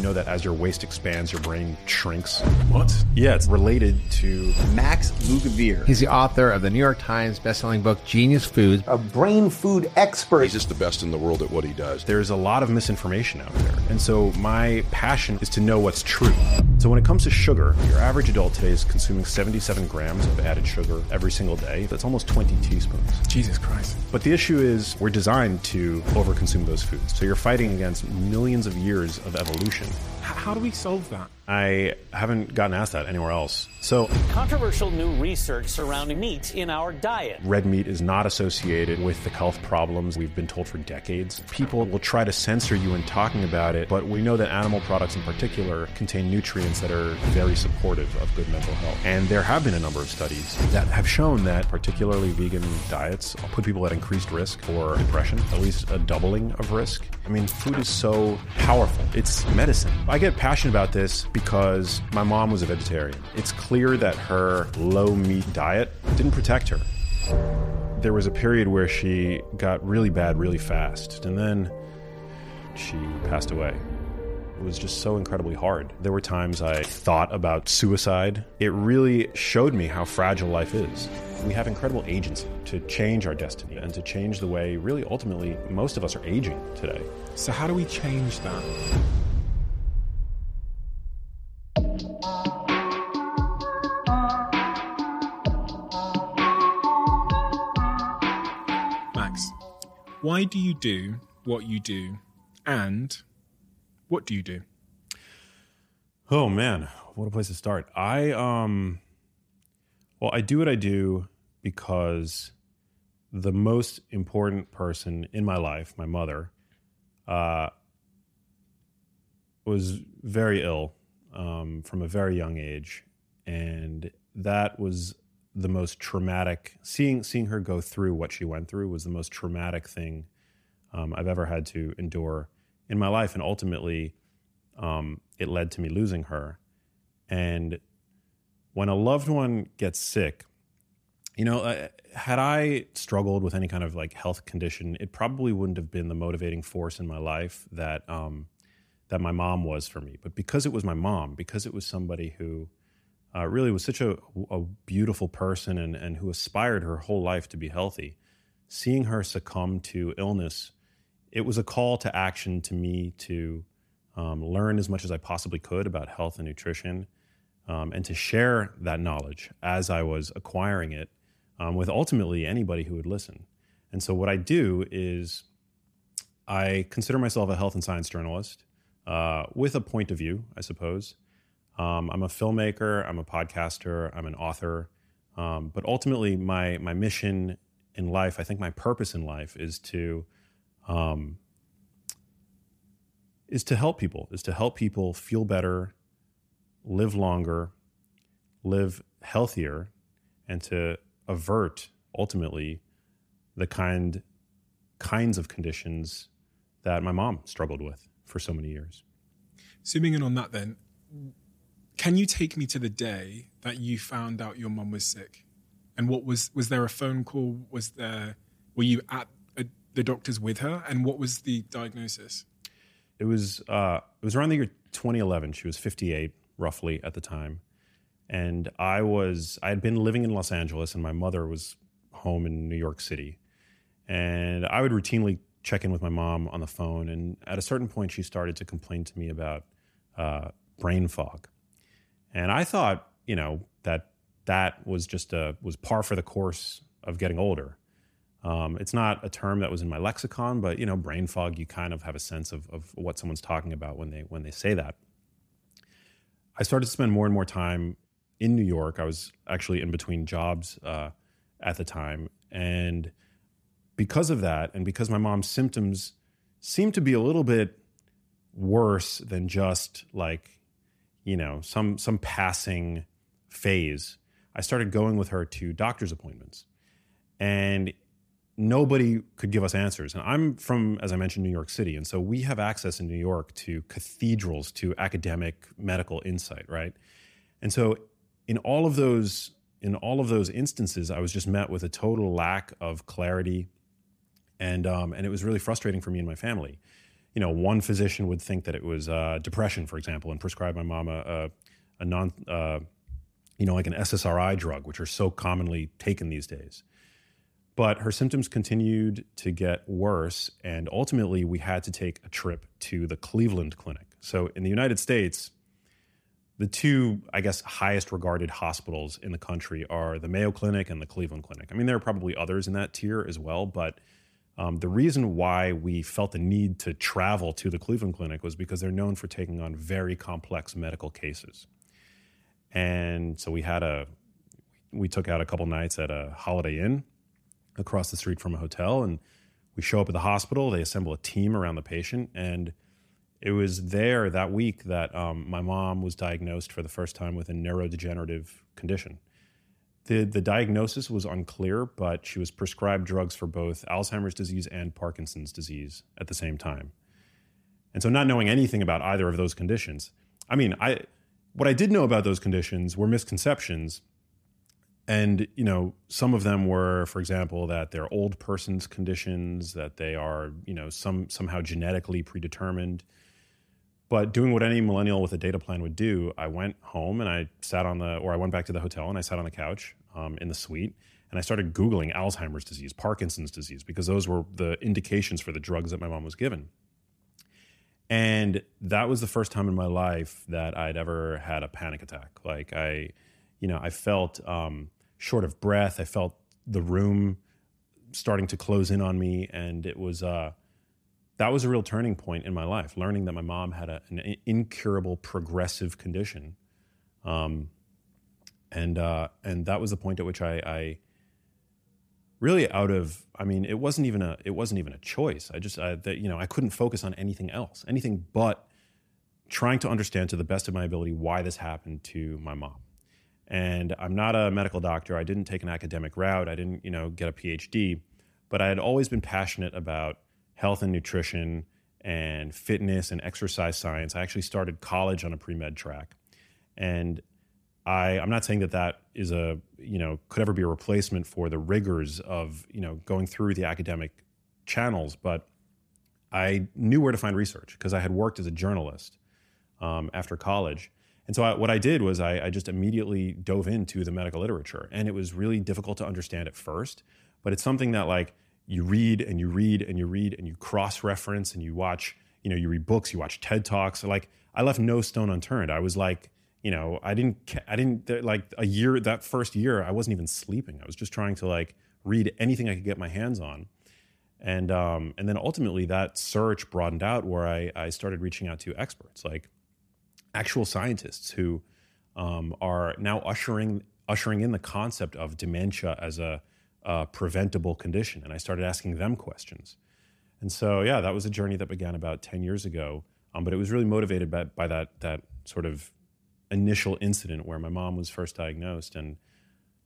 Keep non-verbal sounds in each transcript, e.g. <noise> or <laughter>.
You know that as your waist expands, your brain shrinks. What? Yeah, it's related to Max Lugavere. He's the author of the New York Times bestselling book Genius Foods. a brain food expert. He's just the best in the world at what he does. there's a lot of misinformation out there. And so my passion is to know what's true. So when it comes to sugar, your average adult today is consuming 77 grams of added sugar every single day. That's almost 20 teaspoons. Jesus Christ. But the issue is we're designed to overconsume those foods. So you're fighting against millions of years of evolution. H- how do we solve that? I haven't gotten asked that anywhere else. So Controversial new research surrounding meat in our diet. red meat is not associated with the health problems we've been told for decades. People will try to censor you in talking about it, but we know that animal products in particular contain nutrients that are very supportive of good mental health. And there have been a number of studies that have shown that particularly vegan diets put people at increased risk for depression, at least a doubling of risk. I mean, food is so powerful. It's medicine. I get passionate about this because my mom was a vegetarian. It's clear that her low meat diet didn't protect her. There was a period where she got really bad really fast and then she passed away. It was just so incredibly hard. There were times i thought about suicide. It really showed me how fragile life is. We have incredible agency to change our destiny and to change the way really ultimately most of us are aging today. So, how do we change that? Why do you do what you do? And what do you do? Oh man, what a place to start. I um well, I do what I do because the most important person in my life, my mother, uh was very ill um, from a very young age, and that was the most traumatic. Seeing seeing her go through what she went through was the most traumatic thing um, I've ever had to endure in my life, and ultimately, um, it led to me losing her. And when a loved one gets sick, you know, uh, had I struggled with any kind of like health condition, it probably wouldn't have been the motivating force in my life that um, that my mom was for me. But because it was my mom, because it was somebody who uh, really was such a, a beautiful person and, and who aspired her whole life to be healthy, seeing her succumb to illness, it was a call to action to me to um, learn as much as I possibly could about health and nutrition, um, and to share that knowledge as I was acquiring it um, with ultimately anybody who would listen. And so, what I do is I consider myself a health and science journalist uh, with a point of view, I suppose. Um, I'm a filmmaker, I'm a podcaster, I'm an author, um, but ultimately, my my mission in life, I think my purpose in life is to um, is to help people, is to help people feel better, live longer, live healthier, and to avert ultimately the kind kinds of conditions that my mom struggled with for so many years. Zooming in on that, then, can you take me to the day that you found out your mum was sick? And what was was there a phone call? Was there were you at a, the doctor's with her? And what was the diagnosis? It was uh, it was around the year 2011. She was 58 roughly at the time, and I was I had been living in Los Angeles, and my mother was home in New York City, and I would routinely check in with my mom on the phone. And at a certain point, she started to complain to me about uh, brain fog, and I thought, you know, that that was just a was par for the course of getting older. Um, it's not a term that was in my lexicon, but you know, brain fog. You kind of have a sense of, of what someone's talking about when they when they say that. I started to spend more and more time in New York. I was actually in between jobs uh, at the time, and because of that, and because my mom's symptoms seemed to be a little bit worse than just like, you know, some some passing phase, I started going with her to doctor's appointments, and nobody could give us answers. And I'm from, as I mentioned, New York City. And so we have access in New York to cathedrals, to academic medical insight, right? And so in all of those, in all of those instances, I was just met with a total lack of clarity. And um, and it was really frustrating for me and my family. You know, one physician would think that it was uh, depression, for example, and prescribe my mom a, a, a non, uh, you know, like an SSRI drug, which are so commonly taken these days. But her symptoms continued to get worse, and ultimately, we had to take a trip to the Cleveland Clinic. So, in the United States, the two, I guess, highest regarded hospitals in the country are the Mayo Clinic and the Cleveland Clinic. I mean, there are probably others in that tier as well, but um, the reason why we felt the need to travel to the Cleveland Clinic was because they're known for taking on very complex medical cases. And so we had a, we took out a couple nights at a Holiday Inn across the street from a hotel, and we show up at the hospital. They assemble a team around the patient, and it was there that week that um, my mom was diagnosed for the first time with a neurodegenerative condition. The, the diagnosis was unclear, but she was prescribed drugs for both Alzheimer's disease and Parkinson's disease at the same time. And so, not knowing anything about either of those conditions, I mean, I what I did know about those conditions were misconceptions. And, you know, some of them were, for example, that they're old person's conditions, that they are, you know, some somehow genetically predetermined. But doing what any millennial with a data plan would do, I went home and I sat on the, or I went back to the hotel and I sat on the couch um, in the suite and I started Googling Alzheimer's disease, Parkinson's disease, because those were the indications for the drugs that my mom was given. And that was the first time in my life that I'd ever had a panic attack. Like I, you know, I felt um, short of breath. I felt the room starting to close in on me, and it was uh, that was a real turning point in my life. Learning that my mom had a, an incurable progressive condition, um, and uh, and that was the point at which I, I really out of i mean it wasn't even a it wasn't even a choice. I just I, that you know i couldn't focus on anything else anything but trying to understand to the best of my ability why this happened to my mom. And i'm not a medical doctor. I didn't take an academic route. I didn't you know get a phd but i had always been passionate about health and nutrition and fitness and exercise science. I actually started college on a pre-med track. And I, I'm not saying that that is a you know could ever be a replacement for the rigors of you know going through the academic channels, but I knew where to find research because I had worked as a journalist um, after college. And so I, what I did was I, I, just immediately dove into the medical literature, and it was really difficult to understand at first, but it's something that like you read and you read and you read and you cross reference and you watch, you know, you read books, you watch TED talks. Like I left no stone unturned. I was like you know, I didn't, I didn't like a year, that first year, I wasn't even sleeping. I was just trying to like read anything I could get my hands on. And, um, and then ultimately that search broadened out where I, I started reaching out to experts, like actual scientists who um, are now ushering, ushering in the concept of dementia as a, a preventable condition. And I started asking them questions. And so, yeah, that was a journey that began about 10 years ago. Um, but it was really motivated by, by that, that sort of initial incident where my mom was first diagnosed, and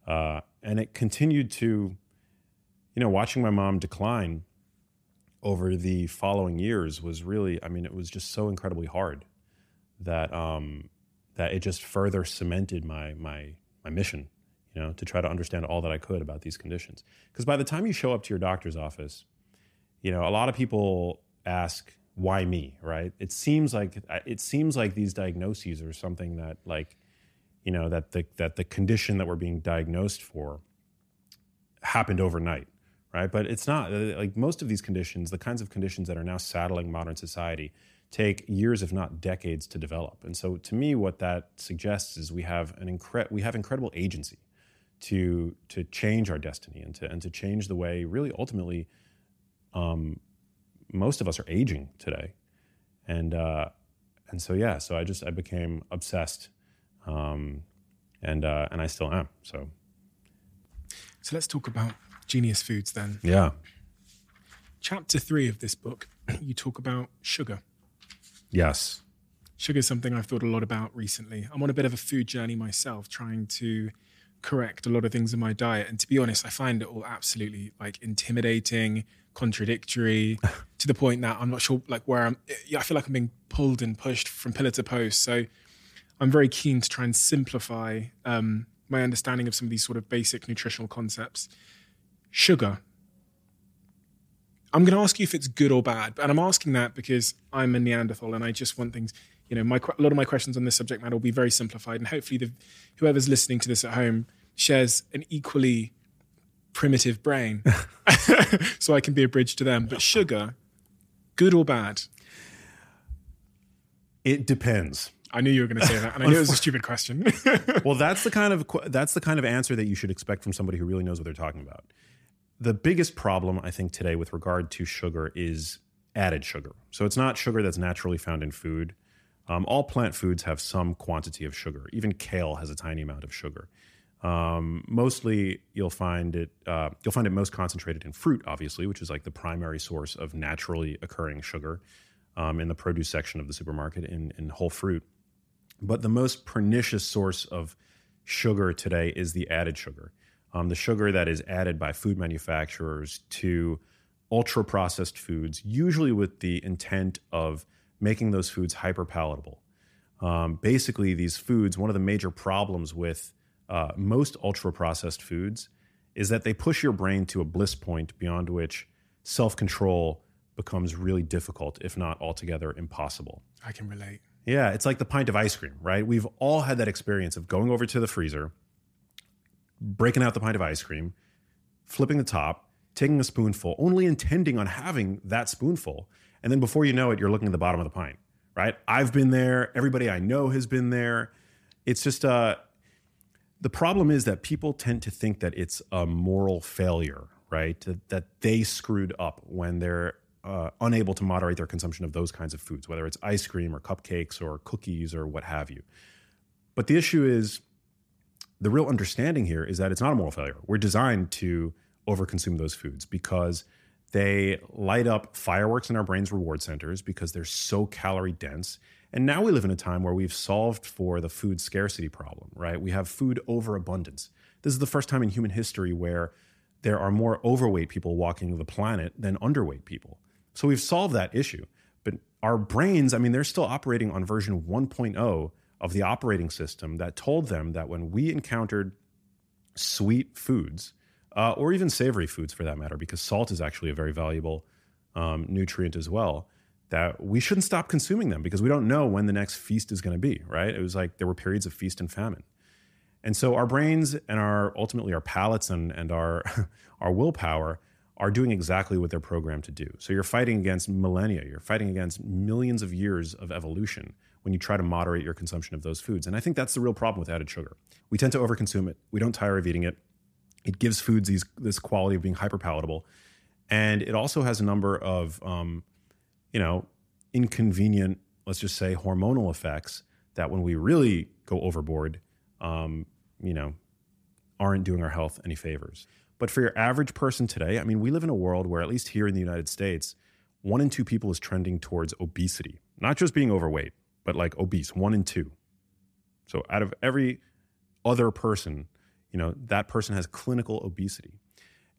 uh, and it continued to, you know, watching my mom decline over the following years was really, I mean, it was just so incredibly hard that um, that it just further cemented my my my mission, you know, to try to understand all that I could about these conditions. Because by the time you show up to your doctor's office, you know, a lot of people ask, why me right? It seems like it seems like these diagnoses are something that like you know that the that the condition that we're being diagnosed for happened overnight right? But it's not uh, like most of these conditions the kinds of conditions that are now saddling modern society take years if not decades to develop. And so to me what that suggests is we have an incre- we have incredible agency to to change our destiny and to and to change the way really ultimately um, most of us are aging today, and uh, and so yeah, so I just I became obsessed, um, and uh, and I still am. So so let's talk about Genius Foods then. Yeah. Chapter three of this book, you talk about sugar. Yes. Sugar is something I've thought a lot about recently. I'm on a bit of a food journey myself, trying to correct a lot of things in my diet. And to be honest, I find it all absolutely like intimidating, contradictory <laughs> to the point that I'm not sure like where I'm I feel like I'm being pulled and pushed from pillar to post. So I'm very keen to try and simplify um, my understanding of some of these sort of basic nutritional concepts. Sugar. I'm going to ask you if it's good or bad, and I'm asking that because I'm a Neanderthal and I just want things. You know, my a lot of my questions on this subject matter will be very simplified, and hopefully, the, whoever's listening to this at home shares an equally primitive brain, <laughs> <laughs> so I can be a bridge to them. But sugar, good or bad? It depends. I knew you were going to say that, and I knew it was a stupid question. <laughs> well, that's the kind of that's the kind of answer that you should expect from somebody who really knows what they're talking about. The biggest problem I think today with regard to sugar is added sugar. So it's not sugar that's naturally found in food. Um, all plant foods have some quantity of sugar. Even kale has a tiny amount of sugar. Um, mostly, you'll find it uh, you'll find it most concentrated in fruit, obviously, which is like the primary source of naturally occurring sugar um, in the produce section of the supermarket in, in whole fruit. But the most pernicious source of sugar today is the added sugar. Um, the sugar that is added by food manufacturers to ultra processed foods, usually with the intent of making those foods hyper palatable. Um, basically, these foods, one of the major problems with uh, most ultra processed foods is that they push your brain to a bliss point beyond which self control becomes really difficult, if not altogether impossible. I can relate. Yeah, it's like the pint of ice cream, right? We've all had that experience of going over to the freezer, breaking out the pint of ice cream, flipping the top, taking a spoonful, only intending on having that spoonful. And then before you know it, you're looking at the bottom of the pint, right? I've been there. Everybody I know has been there. It's just, uh, the problem is that people tend to think that it's a moral failure, right? That, that they screwed up when they're uh, unable to moderate their consumption of those kinds of foods, whether it's ice cream or cupcakes or cookies or what have you. But the issue is the real understanding here is that it's not a moral failure. We're designed to overconsume those foods because they light up fireworks in our brain's reward centers because they're so calorie dense. And now we live in a time where we've solved for the food scarcity problem, right? We have food overabundance. This is the first time in human history where there are more overweight people walking the planet than underweight people. So we've solved that issue. But our brains, I mean, they're still operating on version 1.0 of the operating system that told them that when we encountered sweet foods, uh, or even savory foods for that matter, because salt is actually a very valuable um, nutrient as well, that we shouldn't stop consuming them because we don't know when the next feast is going to be, right? It was like there were periods of feast and famine. And so our brains and our ultimately our palates and, and our, <laughs> our willpower are doing exactly what they're programmed to do. So you're fighting against millennia, you're fighting against millions of years of evolution when you try to moderate your consumption of those foods. And I think that's the real problem with added sugar. We tend to overconsume it. We don't tire of eating it. It gives foods these, this quality of being hyper palatable. And it also has a number of, um, you know, inconvenient, let's just say, hormonal effects that when we really go overboard, um, you know, aren't doing our health any favors. But for your average person today, I mean, we live in a world where, at least here in the United States, one in two people is trending towards obesity, not just being overweight, but like obese, one in two. So out of every other person, you know, that person has clinical obesity.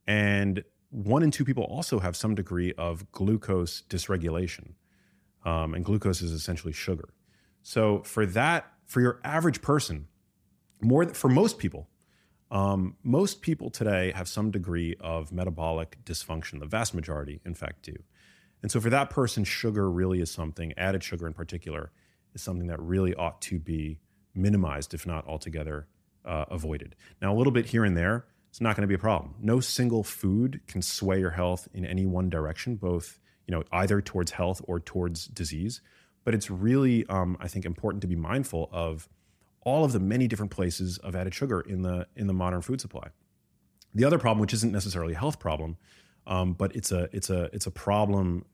And one in two people also have some degree of glucose dysregulation. Um, and glucose is essentially sugar. So for that, for your average person, more for most people, um, most people today have some degree of metabolic dysfunction. The vast majority, in fact, do. And so for that person, sugar really is something, added sugar in particular, is something that really ought to be minimized, if not altogether uh, avoided. Now, a little bit here and there, it's not going to be a problem. No single food can sway your health in any one direction, both you know either towards health or towards disease. But it's really, um, I think, important to be mindful of all of the many different places of added sugar in the in the modern food supply. The other problem, which isn't necessarily a health problem, um, but it's a it's a it's a problem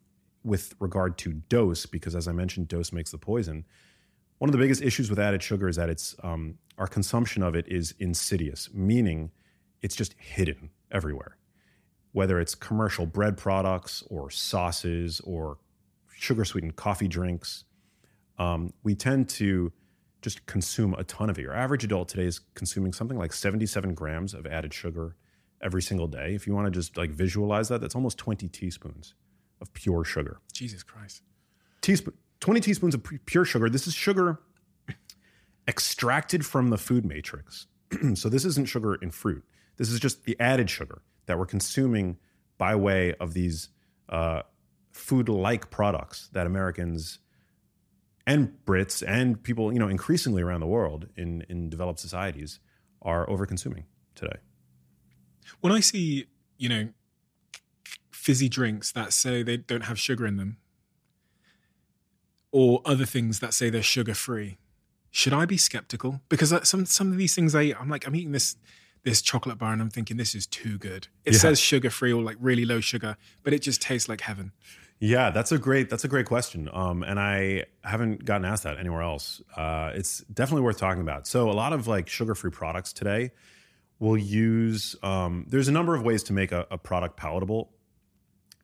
with regard to dose, because as I mentioned, dose makes the poison. One of the biggest issues with added sugar is that it's um, our consumption of it is insidious, meaning it's just hidden everywhere. Whether it's commercial bread products or sauces or sugar sweetened coffee drinks, um, we tend to just consume a ton of it. Your average adult today is consuming something like 77 grams of added sugar every single day. If you want to just like visualize that, that's almost 20 teaspoons of pure sugar. Jesus Christ. Teaspoon, 20 teaspoons of pure sugar. This is sugar extracted from the food matrix. <clears throat> so this isn't sugar in fruit. This is just the added sugar that we're consuming by way of these uh, food-like products that Americans and Brits and people, you know, increasingly around the world in in developed societies are over-consuming today. When I see, you know, fizzy drinks that say they don't have sugar in them, or other things that say they're sugar free, should I be skeptical? Because uh, some some of these things I I'm like I'm eating this this chocolate bar and I'm thinking this is too good. It Yeah. says sugar free or like really low sugar, but it just tastes like heaven. Yeah, that's a great that's a great question, um, and I haven't gotten asked that anywhere else. Uh, it's definitely worth talking about. So a lot of like sugar free products today will use. Um, there's a number of ways to make a, a product palatable,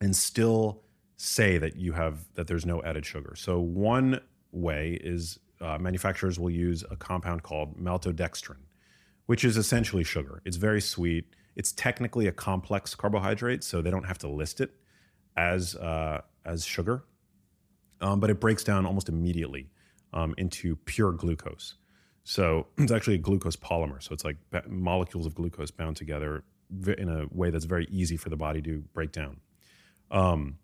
and still say that you have that there's no added sugar. So one way is uh, manufacturers will use a compound called maltodextrin, which is essentially sugar. It's very sweet. It's technically a complex carbohydrate, so they don't have to list it as uh, as sugar, um, but it breaks down almost immediately um, into pure glucose. So <clears throat> it's actually a glucose polymer. So it's like molecules of glucose bound together in a way that's very easy for the body to break down. Um,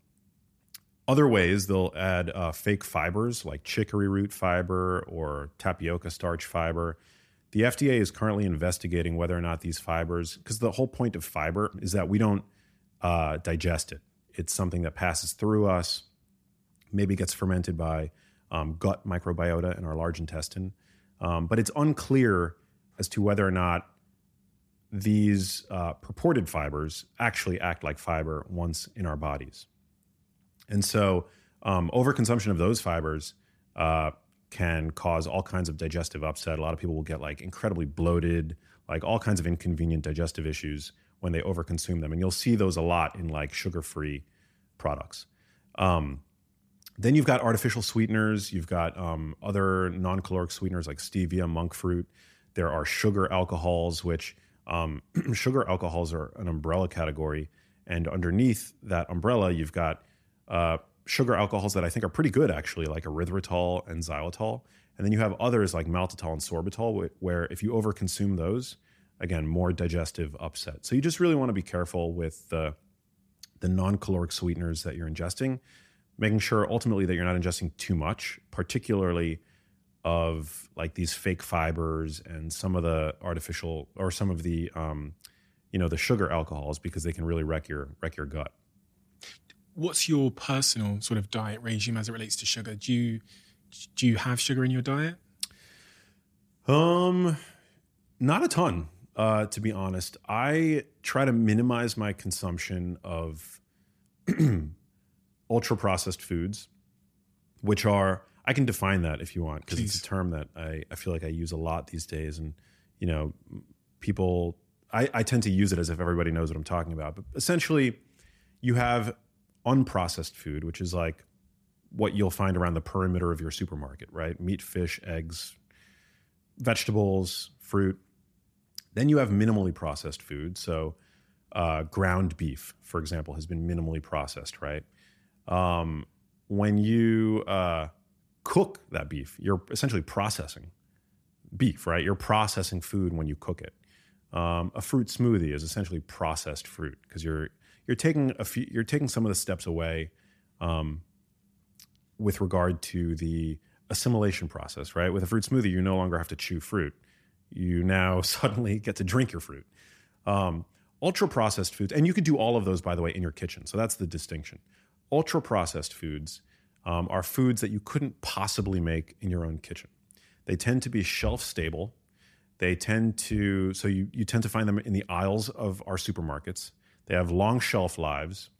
other ways they'll add uh, fake fibers like chicory root fiber or tapioca starch fiber. The FDA is currently investigating whether or not these fibers, because the whole point of fiber is that we don't uh, digest it. It's something that passes through us, maybe gets fermented by um, gut microbiota in our large intestine. Um, but it's unclear as to whether or not these uh, purported fibers actually act like fiber once in our bodies. And so, um, overconsumption of those fibers uh, can cause all kinds of digestive upset. A lot of people will get like incredibly bloated, like all kinds of inconvenient digestive issues when they overconsume them. And you'll see those a lot in like sugar free products. Um, then you've got artificial sweeteners. You've got um, other non caloric sweeteners like stevia, monk fruit. There are sugar alcohols, which um, <clears throat> sugar alcohols are an umbrella category. And underneath that umbrella, you've got uh, sugar alcohols that I think are pretty good, actually, like erythritol and xylitol. And then you have others like maltitol and sorbitol, where if you overconsume those, again, more digestive upset. So you just really want to be careful with the, the non caloric sweeteners that you're ingesting, making sure ultimately that you're not ingesting too much, particularly of like these fake fibers and some of the artificial or some of the um, you know the sugar alcohols because they can really wreck your wreck your gut. What's your personal sort of diet regime as it relates to sugar? Do you do you have sugar in your diet? Um, not a ton, uh, to be honest. I try to minimize my consumption of <clears throat> ultra processed foods, which are I can define that if you want because it's a term that I, I feel like I use a lot these days, and you know, people I, I tend to use it as if everybody knows what I'm talking about. But essentially, you have unprocessed food, which is like what you'll find around the perimeter of your supermarket, right? Meat, fish, eggs, vegetables, fruit. Then you have minimally processed food. So, uh, ground beef, for example, has been minimally processed, right? Um, when you uh, cook that beef, you're essentially processing beef, right? You're processing food when you cook it. Um, a fruit smoothie is essentially processed fruit because you're you're taking a few, you're taking some of the steps away um, with regard to the assimilation process, right? With a fruit smoothie, you no longer have to chew fruit. You now <laughs> suddenly get to drink your fruit. Um, ultra processed foods, and you could do all of those, by the way, in your kitchen. So that's the distinction. Ultra processed foods um, are foods that you couldn't possibly make in your own kitchen. They tend to be shelf stable. They tend to, so you, you tend to find them in the aisles of our supermarkets. They have long shelf lives.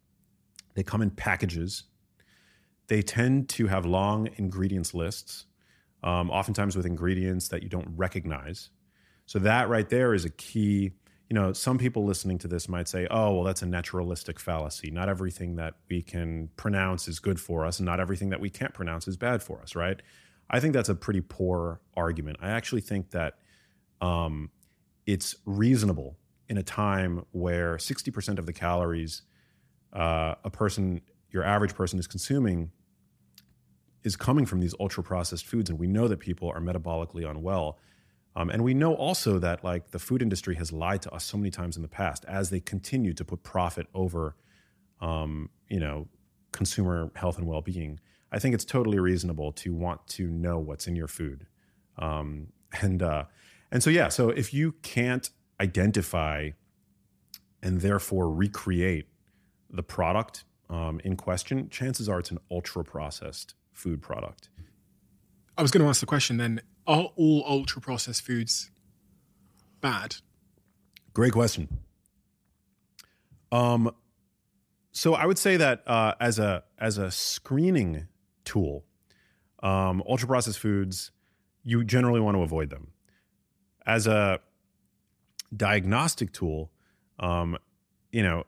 They come in packages. They tend to have long ingredients lists, um, oftentimes with ingredients that you don't recognize. So that right there is a key. You know, some people listening to this might say, "Oh, well, that's a naturalistic fallacy. Not everything that we can pronounce is good for us, and not everything that we can't pronounce is bad for us." Right? I think that's a pretty poor argument. I actually think that um, it's reasonable in a time where 60% of the calories uh, a person, your average person, is consuming is coming from these ultra processed foods. And we know that people are metabolically unwell. Um, and we know also that like the food industry has lied to us so many times in the past as they continue to put profit over, um, you know, consumer health and well-being, I think it's totally reasonable to want to know what's in your food. Um, and uh, and so yeah, so if you can't identify and therefore recreate the product um, in question, chances are it's an ultra processed food product. I was going to ask the question then: Are all ultra processed foods bad? Great question. Um, so I would say that uh, as a as a screening tool, um, ultra processed foods you generally want to avoid them. As a diagnostic tool, um, you know,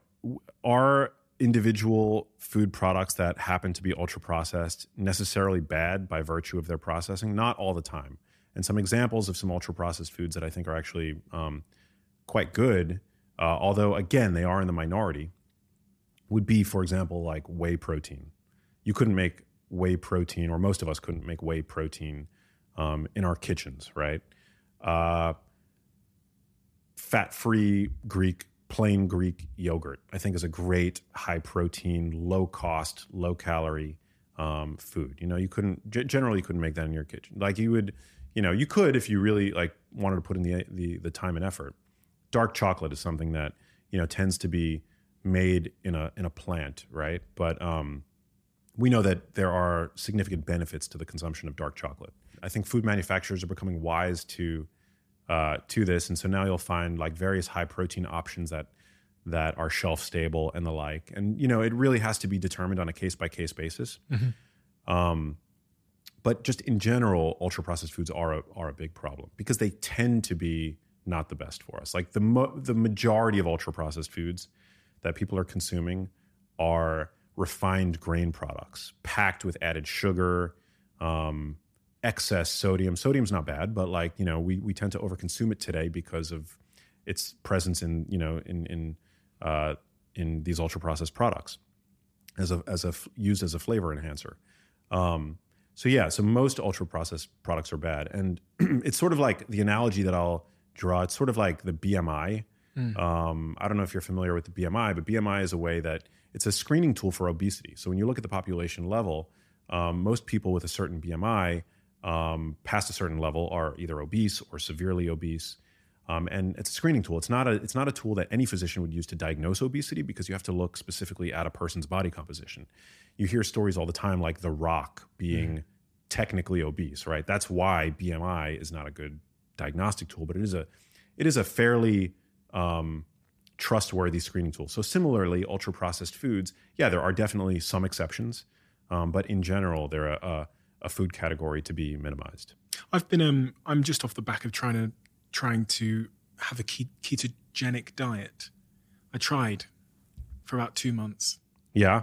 are individual food products that happen to be ultra processed necessarily bad by virtue of their processing? Not all the time. And some examples of some ultra processed foods that I think are actually um, quite good, uh, although again they are in the minority, would be, for example, like whey protein. You couldn't make whey protein, or most of us couldn't make whey protein um, in our kitchens, right? Uh, Fat free Greek, plain Greek yogurt, I think is a great high protein, low cost, low calorie um, food. You know, you couldn't, generally, you couldn't make that in your kitchen. Like you would, you know, you could if you really like wanted to put in the, the, the time and effort. Dark chocolate is something that, you know, tends to be made in a, in a plant, right? But, um, we know that there are significant benefits to the consumption of dark chocolate. I think food manufacturers are becoming wise to uh, to this, and so now you'll find like various high protein options that that are shelf stable and the like. And you know, it really has to be determined on a case by case basis. Mm-hmm. Um, but just in general, ultra processed foods are a, are a big problem because they tend to be not the best for us. Like the mo- the majority of ultra processed foods that people are consuming are refined grain products packed with added sugar, um, excess sodium. Sodium's not bad, but like you know, we we tend to overconsume it today because of its presence in you know in in uh, in these ultra processed products as a as a used as a flavor enhancer. Um, so yeah, so most ultra processed products are bad, and <clears throat> it's sort of like the analogy that I'll draw. It's sort of like the BMI. Mm. Um, I don't know if you're familiar with the BMI, but BMI is a way that it's a screening tool for obesity. So when you look at the population level, um, most people with a certain BMI um, past a certain level are either obese or severely obese. Um, and it's a screening tool. It's not a it's not a tool that any physician would use to diagnose obesity because you have to look specifically at a person's body composition. You hear stories all the time like The Rock being mm. technically obese, right? That's why BMI is not a good diagnostic tool, but it is a it is a fairly um, trustworthy screening tool. So similarly, ultra processed foods, yeah, there are definitely some exceptions, um, but in general, they're a, a, a, food category to be minimized. I've been um, I'm just off the back of trying to trying to have a ketogenic diet. I tried for about two months. Yeah,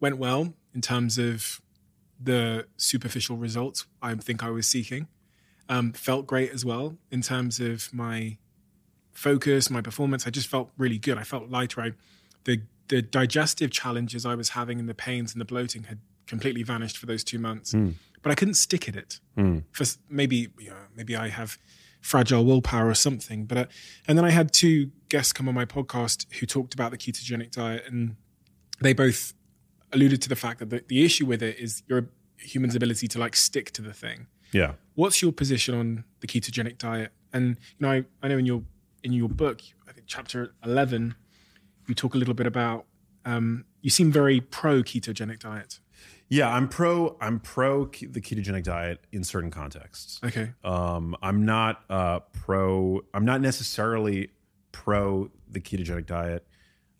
went well in terms of the superficial results I think I was seeking. Um, felt great as well in terms of my focus, my performance. I just felt really good. I felt lighter. I, the the digestive challenges I was having and the pains and the bloating had completely vanished for those two months. Mm. But I couldn't stick at it. Mm. For maybe you know, maybe I have fragile willpower or something. But uh, and then I had two guests come on my podcast who talked about the ketogenic diet, and they both alluded to the fact that the, the issue with it is your human's ability to like stick to the thing. Yeah. What's your position on the ketogenic diet? And you know, I, I know in your in your book, I think chapter 11, you talk a little bit about, um, you seem very pro ketogenic diet. Yeah, I'm pro. I'm pro the ketogenic diet in certain contexts. Okay. Um, I'm not uh, pro. I'm not necessarily pro the ketogenic diet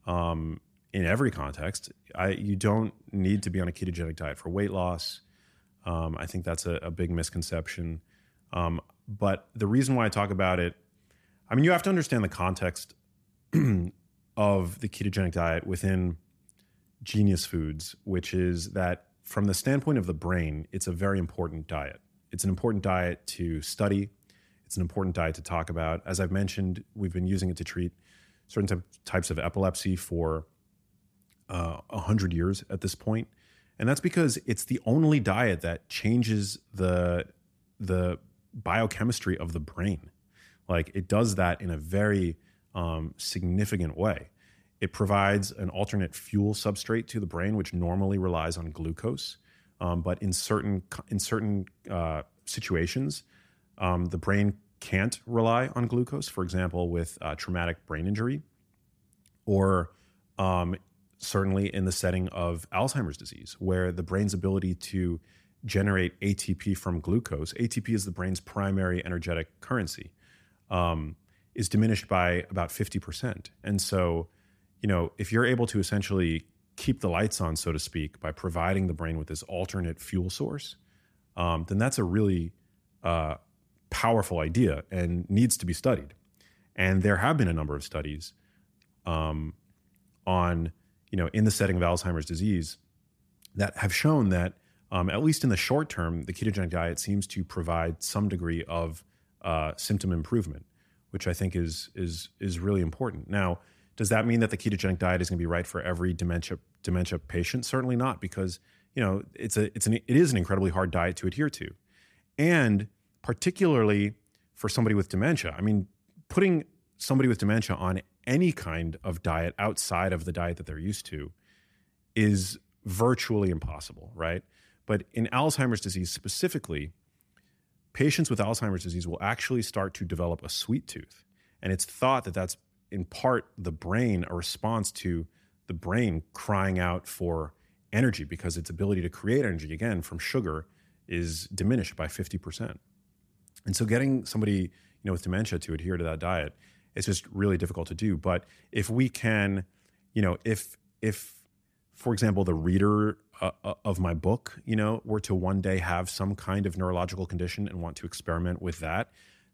um, in every context. I you don't need to be on a ketogenic diet for weight loss. Um, I think that's a, a big misconception. Um, but the reason why I talk about it I mean, you have to understand the context <clears throat> of the ketogenic diet within Genius Foods, which is that from the standpoint of the brain, it's a very important diet. It's an important diet to study. It's an important diet to talk about. As I've mentioned, we've been using it to treat certain types of epilepsy for uh, 100 years at this point. And that's because it's the only diet that changes the, the biochemistry of the brain. Like it does that in a very um, significant way. It provides an alternate fuel substrate to the brain, which normally relies on glucose. Um, but in certain in certain uh, situations, um, the brain can't rely on glucose. For example, with uh, traumatic brain injury, or um, certainly in the setting of Alzheimer's disease, where the brain's ability to generate ATP from glucose, ATP is the brain's primary energetic currency, um, is diminished by about 50%. And so, you know, if you're able to essentially keep the lights on, so to speak, by providing the brain with this alternate fuel source, um, then that's a really uh, powerful idea and needs to be studied. And there have been a number of studies um, on, you know, in the setting of Alzheimer's disease that have shown that, um, at least in the short term, the ketogenic diet seems to provide some degree of uh, symptom improvement, which I think is is is really important. Now, does that mean that the ketogenic diet is going to be right for every dementia dementia patient? Certainly not, because you know it's a it's an it is an incredibly hard diet to adhere to, and particularly for somebody with dementia. I mean, putting somebody with dementia on any kind of diet outside of the diet that they're used to is virtually impossible, right? But in Alzheimer's disease specifically, patients with Alzheimer's disease will actually start to develop a sweet tooth. And it's thought that that's in part the brain, a response to the brain crying out for energy because its ability to create energy, again, from sugar is diminished by 50%. And so getting somebody, you know, with dementia to adhere to that diet is just really difficult to do. But if we can, you know, if if for example, the reader uh, uh, of my book, you know, were to one day have some kind of neurological condition and want to experiment with that,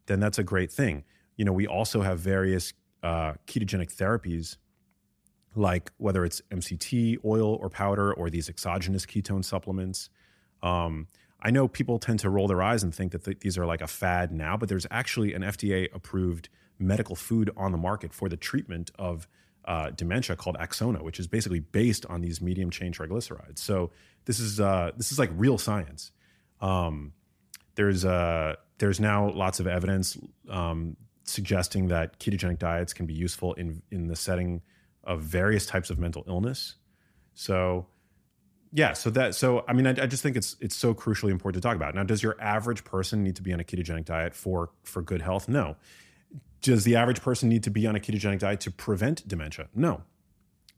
then that's a great thing. You know, we also have various uh, ketogenic therapies, like whether it's MCT oil or powder or these exogenous ketone supplements. Um, I know people tend to roll their eyes and think that th- these are like a fad now, but there's actually an FDA approved medical food on the market for the treatment of uh, dementia called Axona, which is basically based on these medium chain triglycerides. So this is uh, this is like real science. Um, there's uh, there's now lots of evidence um, suggesting that ketogenic diets can be useful in in the setting of various types of mental illness. So yeah, so that so I mean I, I just think it's it's so crucially important to talk about. Now, does your average person need to be on a ketogenic diet for for good health? No does the average person need to be on a ketogenic diet to prevent dementia? No.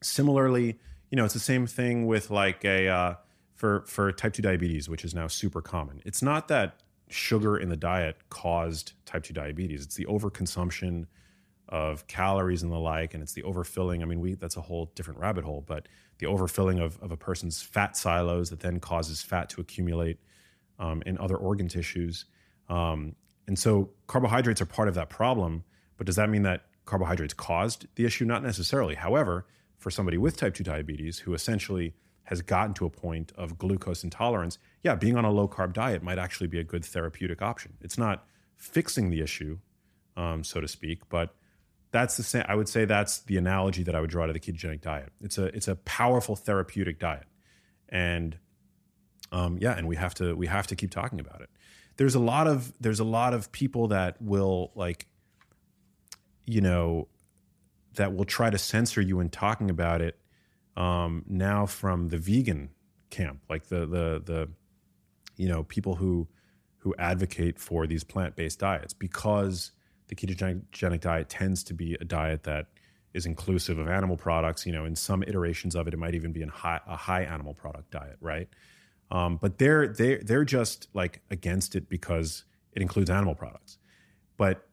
Similarly, you know, it's the same thing with like a uh, for for type two diabetes, which is now super common. It's not that sugar in the diet caused type two diabetes; it's the overconsumption of calories and the like, and it's the overfilling. I mean, we that's a whole different rabbit hole, but the overfilling of of a person's fat silos that then causes fat to accumulate um, in other organ tissues. Um, and so carbohydrates are part of that problem but does that mean that carbohydrates caused the issue? Not necessarily. However, for somebody with type 2 diabetes who essentially has gotten to a point of glucose intolerance, yeah, being on a low carb diet might actually be a good therapeutic option. It's not fixing the issue, um, so to speak, but that's the same. I would say that's the analogy that I would draw to the ketogenic diet. It's a it's a powerful therapeutic diet, and um, yeah, and we have to we have to keep talking about it. There's a lot of there's a lot of people that will like you know, that will try to censor you in talking about it um, now from the vegan camp, like the the the you know people who who advocate for these plant based diets because the ketogenic diet tends to be a diet that is inclusive of animal products. You know, in some iterations of it, it might even be in high, a high animal product diet, right? Um, but they're they they're just like against it because it includes animal products. But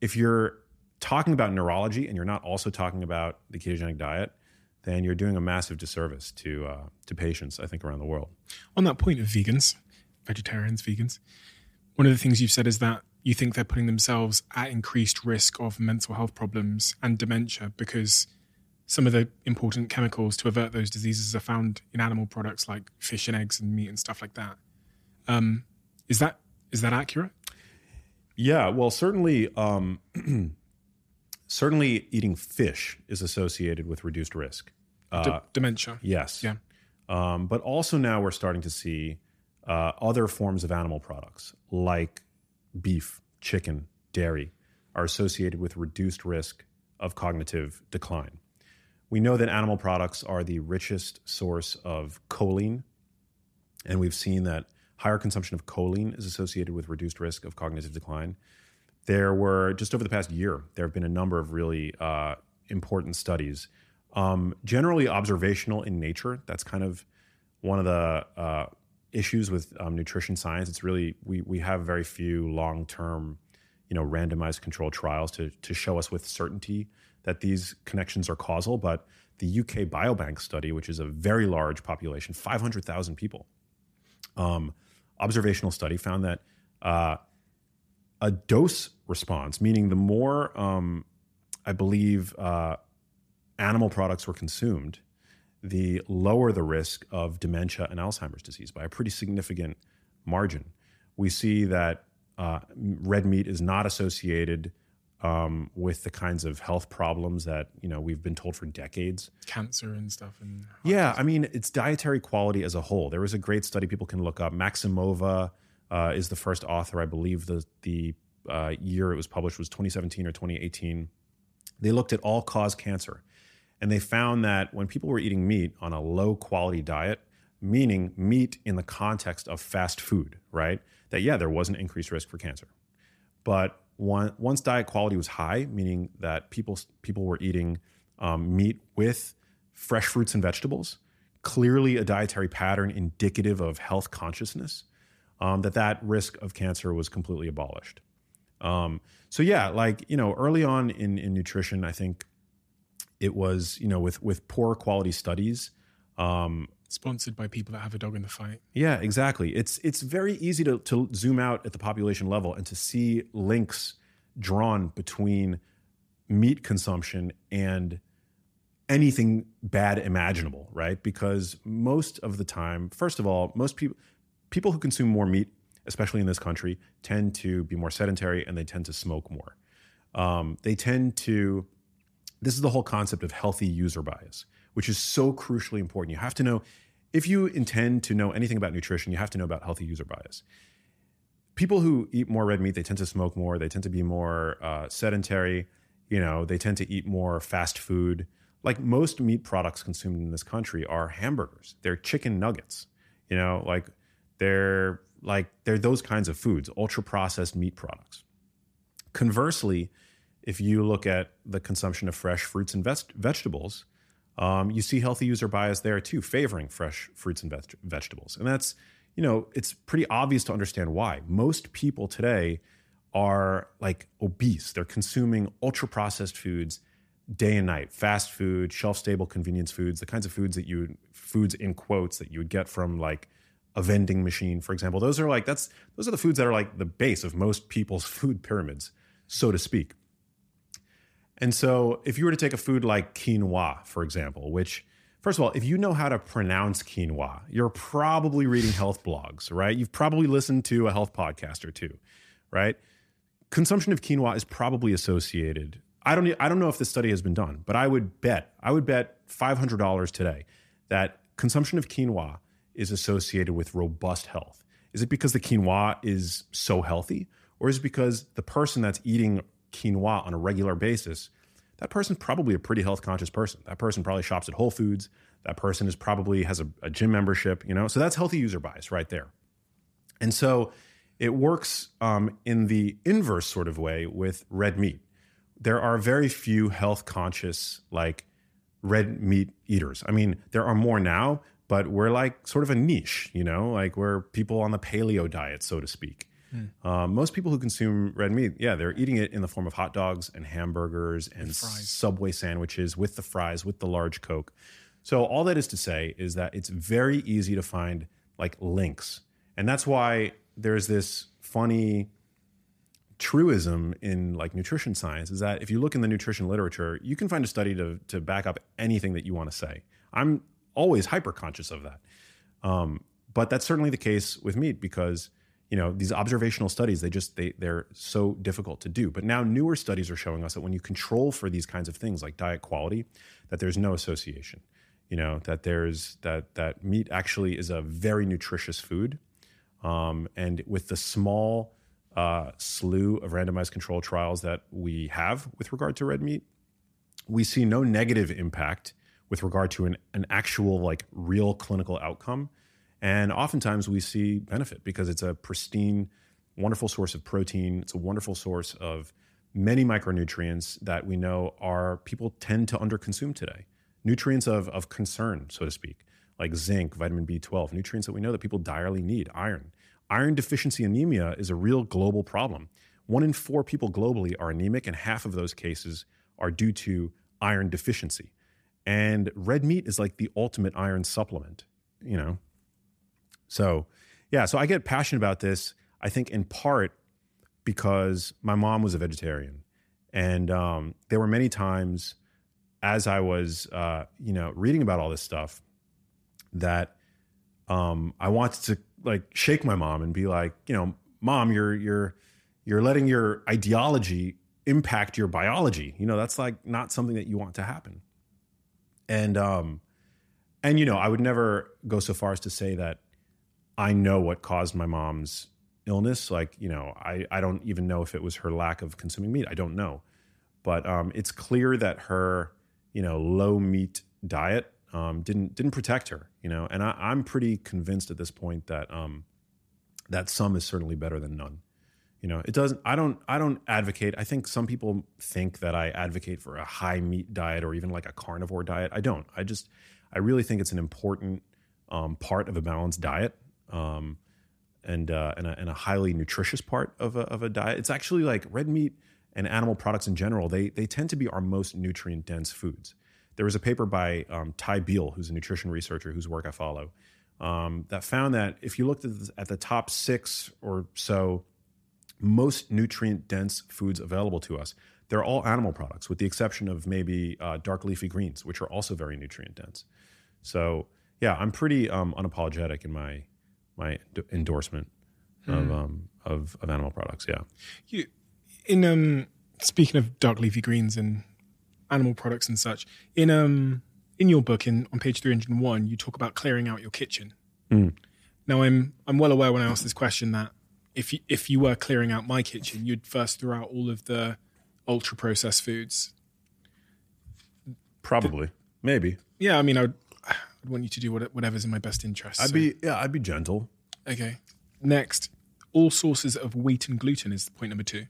if you're talking about neurology and you're not also talking about the ketogenic diet, then you're doing a massive disservice to uh, to patients, I think, around the world. On that point of vegans, vegetarians, vegans, one of the things you've said is that you think they're putting themselves at increased risk of mental health problems and dementia because some of the important chemicals to avert those diseases are found in animal products like fish and eggs and meat and stuff like that. Um, is that is that accurate? Yeah, well, certainly. Um, <clears throat> certainly eating fish is associated with reduced risk. Uh, D- dementia. Yes. Yeah. Um, but also now we're starting to see uh, other forms of animal products like beef, chicken, dairy are associated with reduced risk of cognitive decline. we know that animal products are the richest source of choline, and we've seen that higher consumption of choline is associated with reduced risk of cognitive decline. There were just over the past year, there have been a number of really uh, important studies, um, generally observational in nature. That's kind of one of the uh, issues with um, nutrition science. It's really we we have very few long term, you know, randomized controlled trials to to show us with certainty that these connections are causal. But the UK Biobank study, which is a very large population, five hundred thousand people, um, observational study found that uh, a dose response, meaning the more um, I believe uh, animal products were consumed the lower the risk of dementia and Alzheimer's disease by a pretty significant margin. We see that uh, red meat is not associated um, with the kinds of health problems that you know we've been told for decades. Cancer and stuff. And yeah, I mean it's dietary quality as a whole. There was a great study people can look up. Maximova uh, is the first author, I believe. The the uh, year it was published was 2017 or 2018. They looked at all cause cancer and they found that when people were eating meat on a low quality diet, meaning meat in the context of fast food, right? That, yeah, there was an increased risk for cancer. But one, once diet quality was high, meaning that people, people were eating um, meat with fresh fruits and vegetables, clearly a dietary pattern indicative of health consciousness, um, that that risk of cancer was completely abolished. Um, so yeah, like you know, early on in in nutrition, I think it was you know with with poor quality studies um, sponsored by people that have a dog in the fight. Yeah exactly. It's it's very easy to, to zoom out at the population level and to see links drawn between meat consumption and anything bad imaginable right? Because most of the time first of all most people people who consume more meat especially in this country tend to be more sedentary and they tend to smoke more um, they tend to this is the whole concept of healthy user bias, which is so crucially important. You have to know, if you intend to know anything about nutrition, you have to know about healthy user bias. People who eat more red meat, they tend to smoke more, they tend to be more uh, sedentary, you know, they tend to eat more fast food. Like most meat products consumed in this country are hamburgers, they're chicken nuggets, you know, like they're like they're those kinds of foods, ultra processed meat products. Conversely, if you look at the consumption of fresh fruits and vegetables, um, you see healthy user bias there too, favoring fresh fruits and vegetables. And that's, you know, it's pretty obvious to understand why. Most people today are like obese. They're consuming ultra processed foods day and night, fast food, shelf stable convenience foods, the kinds of foods that you foods in quotes that you would get from like a vending machine, for example. Those are like that's those are the foods that are like the base of most people's <laughs> food pyramids, so to speak. And so, if you were to take a food like quinoa, for example, which, first of all, if you know how to pronounce quinoa, you're probably reading health blogs, right? You've probably listened to a health podcast or two, right? Consumption of quinoa is probably associated. I don't, I don't know if this study has been done, but I would bet, I would bet $500 today that consumption of quinoa is associated with robust health. Is it because the quinoa is so healthy? Or is it because the person that's eating quinoa on a regular basis, that person's probably a pretty health conscious person. That person probably shops at Whole Foods. That person is probably has a, a gym membership, you know? So that's healthy user bias right there. And so it works um, in the inverse sort of way with red meat. There are very few health conscious, like red meat eaters. I mean, there are more now, but we're like sort of a niche, you know, like we're people on the paleo diet, so to speak. Mm. Um, most people who consume red meat, yeah, they're eating it in the form of hot dogs and hamburgers and Subway sandwiches with the fries, with the large Coke. So all that is to say is that it's very easy to find like links, and that's why there's this funny truism in like nutrition science is that if you look in the nutrition literature, you can find a study to to back up anything that you want to say. I'm always hyper conscious of that, um, but that's certainly the case with meat because you know these observational studies they just they they're so difficult to do. But now newer studies are showing us that when you control for these kinds of things like diet quality that there's no association. You know that there's that that meat actually is a very nutritious food. Um, and with the small uh, slew of randomized control trials that we have with regard to red meat we see no negative impact with regard to an, an actual like real clinical outcome. And oftentimes we see benefit because it's a pristine, wonderful source of protein. It's a wonderful source of many micronutrients that we know are people tend to underconsume today. Nutrients of, of concern, so to speak, like zinc, vitamin B12, nutrients that we know that people direly need, iron. Iron deficiency anemia is a real global problem. One in four people globally are anemic, and half of those cases are due to iron deficiency. And red meat is like the ultimate iron supplement, you know? So, yeah, so I get passionate about this, I think in part because my mom was a vegetarian. And um, there were many times as I was, uh, you know, reading about all this stuff that um, I wanted to like shake my mom and be like, you know, mom, you're, you're, you're letting your ideology impact your biology. You know, that's like not something that you want to happen. And um and you know, I would never go so far as to say that I know what caused my mom's illness. Like, you know, I, I don't even know if it was her lack of consuming meat. I don't know. But um, it's clear that her, you know, low meat diet um, didn't didn't protect her, you know. And I, I'm pretty convinced at this point that um, that some is certainly better than none you know it doesn't i don't i don't advocate i think some people think that i advocate for a high meat diet or even like a carnivore diet. I don't. I just i really think it's an important um, part of a balanced diet um, and uh, and, a, and a highly nutritious part of a, of a diet. It's actually like red meat and animal products in general they they tend to be our most nutrient dense foods. There was a paper by um, ty beal who's a nutrition researcher whose work i follow um, that found that if you looked at the, at the top six or so most nutrient dense foods available to us, they're all animal products, with the exception of maybe uh, dark leafy greens, which are also very nutrient dense. So, yeah, I'm pretty um, unapologetic in my my d- endorsement of, Hmm. um, of of animal products. Yeah, You, in um, speaking of dark leafy greens and animal products and such, in um, in your book, in on page three hundred and one, you talk about clearing out your kitchen. Mm. Now, I'm I'm well aware when I ask this question that if you, if you were clearing out my kitchen, you'd first throw out all of the ultra processed foods. probably, maybe. Yeah, I mean, I would, I'd want you to do what, whatever's in my best interest. I'd so- be yeah, I'd be gentle. okay. Next, all sources of wheat and gluten is point number two.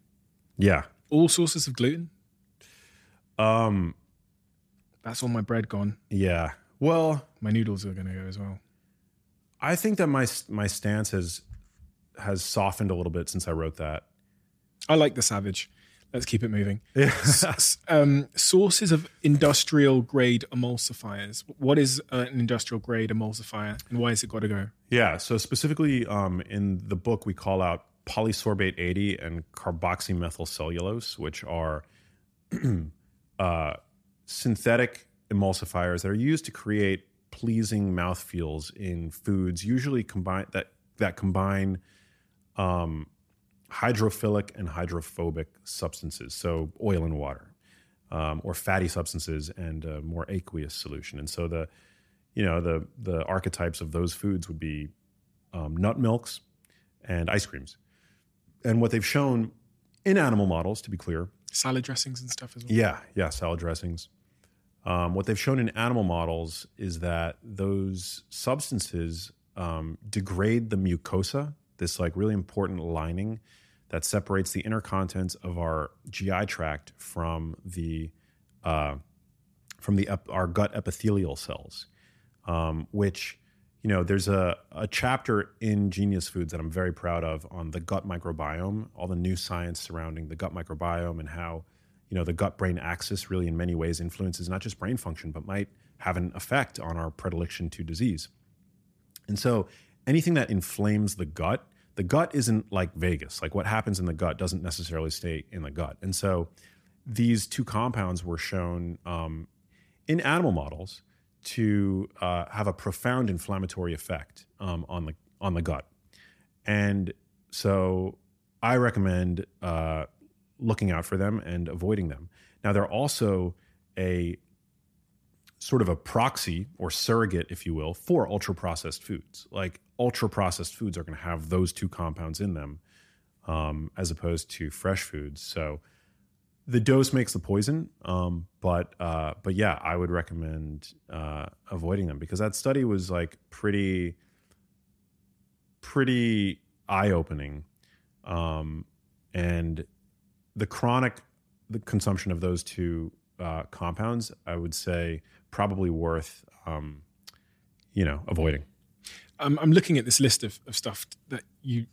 Yeah. All sources of gluten. Um. That's all my bread gone. Yeah. Well, My noodles are going to go as well. I think that my my stance has has softened a little bit since I wrote that. I like the savage. Let's keep it moving. Um, sources of industrial grade emulsifiers. What is an industrial grade emulsifier and why has it got to go? Yeah. So specifically, um, in the book, we call out polysorbate 80 and carboxymethyl cellulose, which are <clears throat> uh, synthetic emulsifiers that are used to create pleasing mouthfeels in foods, usually combine that that combine um, hydrophilic and hydrophobic substances, so oil and water, um, or fatty substances and a more aqueous solution. And so the you know the the archetypes of those foods would be um, nut milks and ice creams. And what they've shown in animal models, to be clear, Salad dressings and stuff as well. yeah, yeah, salad dressings. Um, what they've shown in animal models is that those substances um, degrade the mucosa, this like really important lining that separates the inner contents of our GI tract from the uh, from the ep- our gut epithelial cells, um, which you know there's a, a chapter in Genius Foods that I'm very proud of on the gut microbiome, all the new science surrounding the gut microbiome and how you know the gut brain axis really in many ways influences not just brain function but might have an effect on our predilection to disease. And so anything that inflames the gut, the gut isn't like Vegas. Like what happens in the gut doesn't necessarily stay in the gut. And so these two compounds were shown um, in animal models to uh, have a profound inflammatory effect um, on the on the gut. And so I recommend uh, looking out for them and avoiding them. Now they're also a sort of a proxy or surrogate, if you will, for ultra processed foods. Like ultra processed foods are going to have those two compounds in them, um, as opposed to fresh foods. So the dose makes the poison. Um, but uh, but yeah, I would recommend uh, avoiding them because that study was like pretty pretty eye opening, um, and the chronic the consumption of those two uh, compounds, I would say, probably worth um, you know avoiding. I'm, I'm looking at this list of, of stuff that you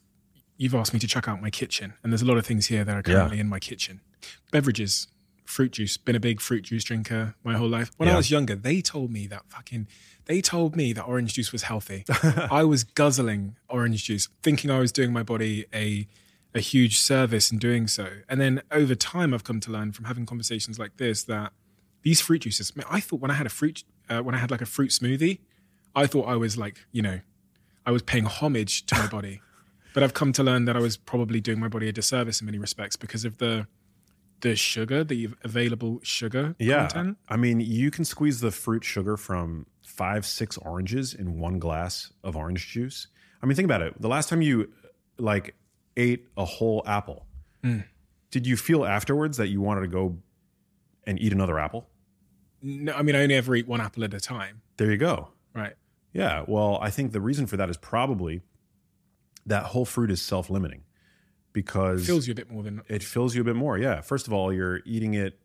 you've asked me to check out my kitchen, and there's a lot of things here that are currently in my kitchen. Beverages, fruit juice. Been a big fruit juice drinker my whole life. When I was younger, they told me that fucking. They told me that orange juice was healthy. <laughs> I was guzzling orange juice, thinking I was doing my body a a huge service in doing so. And then over time, I've come to learn from having conversations like this that these fruit juices. man, I thought when I had a fruit, uh, when I had like a fruit smoothie, I thought I was like, you know, I was paying homage to my body. But I've come to learn that I was probably doing my body a disservice in many respects because of the the sugar, the available sugar Yeah, content. I mean, you can squeeze the fruit sugar from five, six oranges in one glass of orange juice. I mean, think about it. The last time you like ate a whole apple, Mm. did you feel afterwards that you wanted to go and eat another apple? No, I mean, I only ever eat one apple at a time. There you go. Right. Yeah. Well, I think the reason for that is probably that whole fruit is self limiting because it Fills you a bit more than it fills you a bit more. Yeah. First of all, you're eating it.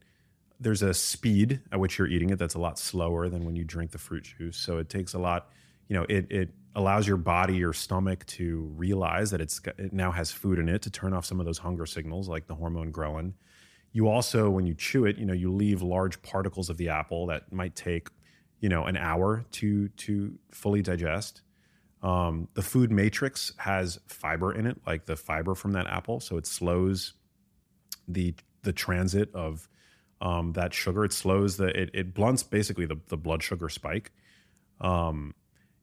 There's a speed at which you're eating it that's a lot slower than when you drink the fruit juice. So it takes a lot. You know, it it allows your body, your stomach, to realize that it's got- it now has food in it to turn off some of those hunger signals, like the hormone ghrelin. You also, when you chew it, you know, you leave large particles of the apple that might take, you know, an hour to to fully digest. Um, the food matrix has fiber in it, like the fiber from that apple, so it slows the the transit of um, that sugar. It slows the it, it blunts basically the, the blood sugar spike. Um,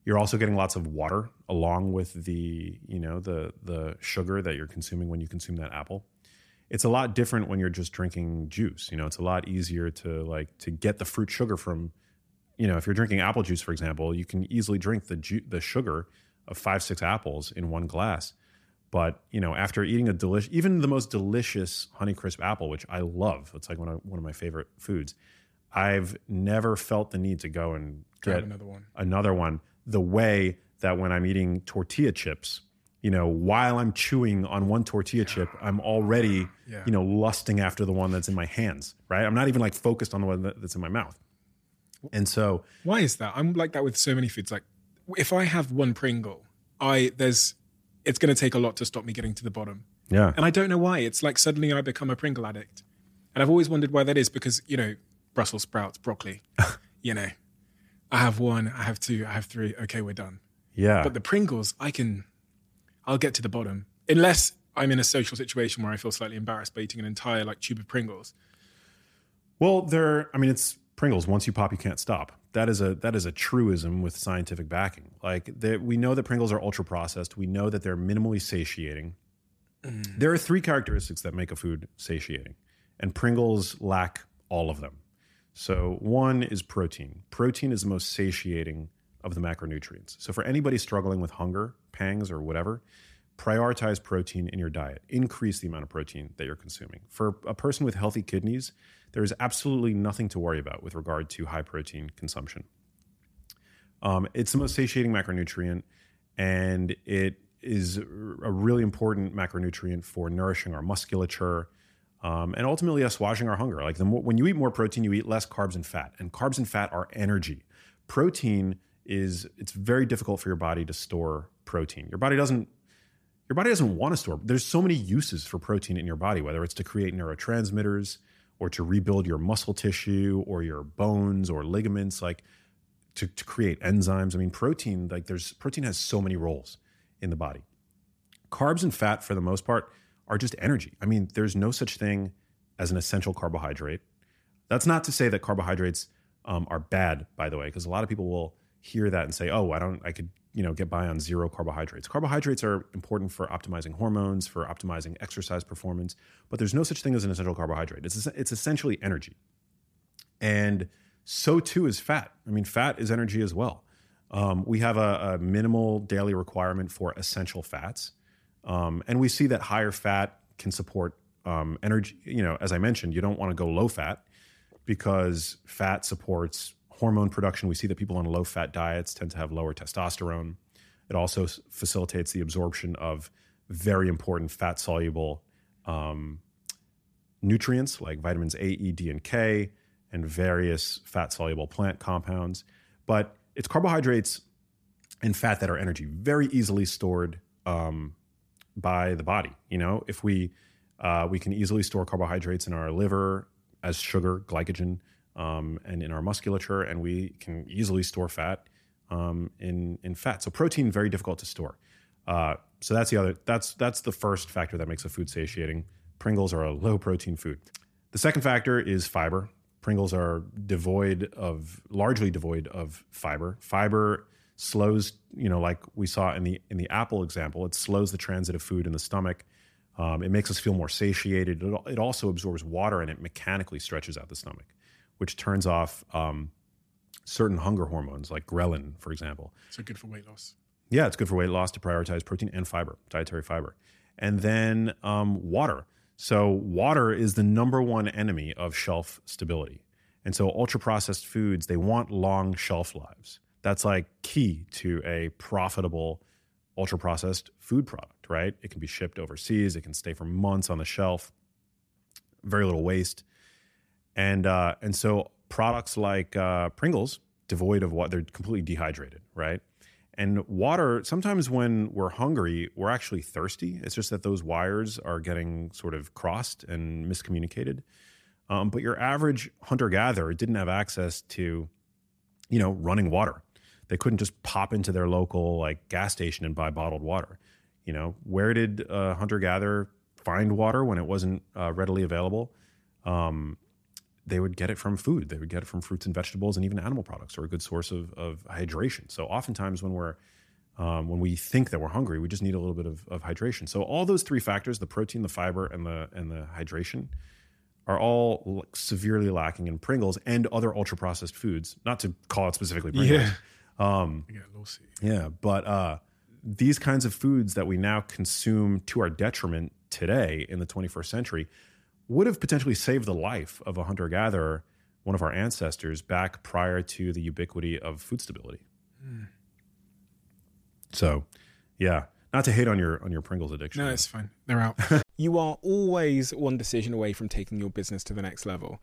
you're also getting lots of water along with the you know the the sugar that you're consuming when you consume that apple. It's a lot different when you're just drinking juice. You know, it's a lot easier to like to get the fruit sugar from. You know, if you're drinking apple juice, for example, you can easily drink the ju- the sugar of five six apples in one glass. But you know, after eating a delicious, even the most delicious Honeycrisp apple, which I love, it's like one of one of my favorite foods. I've never felt the need to go and grab get another one. another one the way that when I'm eating tortilla chips, you know, while I'm chewing on one tortilla chip, <sighs> I'm already, Yeah. you know, lusting after the one that's in my hands, right? I'm not even like focused on the one that's in my mouth. And so, Why is that? I'm like that with so many foods. Like, if I have one Pringle, I there's it's going to take a lot to stop me getting to the bottom. yeah. And I don't know why. It's like suddenly I become a Pringle addict. And I've always wondered why that is because, you know, Brussels sprouts, broccoli, <laughs> you know, I have one, I have two, I have three. Okay, we're done. Yeah. But the Pringles, I can, I'll get to the bottom. Unless I'm in a social situation where I feel slightly embarrassed by eating an entire like tube of Pringles. Well, they're I mean it's Pringles. Once you pop, you can't stop. That is a that is a truism with scientific backing. Like that we know that Pringles are ultra processed. We know that they're minimally satiating. Mm. There are three characteristics that make a food satiating, and Pringles lack all of them. So one is protein. Protein is the most satiating of the macronutrients. So for anybody struggling with hunger, pangs, or whatever, prioritize protein in your diet. Increase the amount of protein that you're consuming. For a person with healthy kidneys, there is absolutely nothing to worry about with regard to high protein consumption. Um, it's the most satiating macronutrient, and it is a really important macronutrient for nourishing our musculature um, and ultimately assuaging our hunger. Like the more, when you eat more protein, you eat less carbs and fat, and carbs and fat are energy. Protein is it's very difficult for your body to store protein. Your body doesn't your body doesn't want to store. There's so many uses for protein in your body, whether it's to create neurotransmitters or to rebuild your muscle tissue or your bones or ligaments, like to, to create enzymes. I mean, protein, like there's protein has so many roles in the body. Carbs and fat, for the most part, are just energy. I mean, there's no such thing as an essential carbohydrate. That's not to say that carbohydrates um, are bad, by the way, because a lot of people will hear that and say, "Oh, I don't, I could, you know, get by on zero carbohydrates." Carbohydrates are important for optimizing hormones, for optimizing exercise performance, but there's no such thing as an essential carbohydrate. It's it's essentially energy, and so too is fat. I mean, fat is energy as well. Um, we have a, a minimal daily requirement for essential fats, um, and we see that higher fat can support um, energy, you know, as I mentioned, you don't want to go low fat because fat supports hormone production. We see that people on low fat diets tend to have lower testosterone. It also facilitates the absorption of very important fat soluble um, nutrients like vitamins A, E, D, and K, and various fat soluble plant compounds. But it's carbohydrates and fat that are energy, very easily stored um, by the body. You know, if we uh, we can easily store carbohydrates in our liver as sugar, glycogen, um, and in our musculature, and we can easily store fat um, in in fat. So protein very difficult to store. Uh, so that's the other. That's that's the first factor that makes a food satiating. Pringles are a low protein food. The second factor is fiber. Pringles are devoid of largely devoid of fiber. Fiber slows, you know, like we saw in the in the apple example, it slows the transit of food in the stomach. Um, it makes us feel more satiated. It, it also absorbs water and it mechanically stretches out the stomach, which turns off um, certain hunger hormones like ghrelin, for example. So good for weight loss. Yeah, it's good for weight loss to prioritize protein and fiber, dietary fiber. And then um, water. So, water is the number one enemy of shelf stability. And so, ultra processed foods, they want long shelf lives. That's like key to a profitable ultra processed food product, right? It can be shipped overseas, it can stay for months on the shelf, very little waste. And, uh, and so, products like uh, Pringles, devoid of what they're completely dehydrated, right? And water, sometimes when we're hungry, we're actually thirsty. It's just that those wires are getting sort of crossed and miscommunicated. Um, but your average hunter gatherer didn't have access to, you know, running water. They couldn't just pop into their local like gas station and buy bottled water. You know, where did a hunter gatherer find water when it wasn't uh, readily available? Um, they would get it from food. They would get it from fruits and vegetables, and even animal products are a good source of, of hydration. So oftentimes when we're um, when we think that we're hungry, we just need a little bit of, of hydration. So all those three factors—the protein, the fiber, and the and the hydration—are all severely lacking in Pringles and other ultra processed foods. Not to call it specifically Pringles. Yeah. Um, get a lawsuit. yeah, but uh, these kinds of foods that we now consume to our detriment today in the 21st century would have potentially saved the life of a hunter gatherer, one of our ancestors, back prior to the ubiquity of food stability. Hmm. So, yeah, not to hate on your on your Pringles addiction. No, it's fine. They're out. <laughs> you are always one decision away from taking your business to the next level.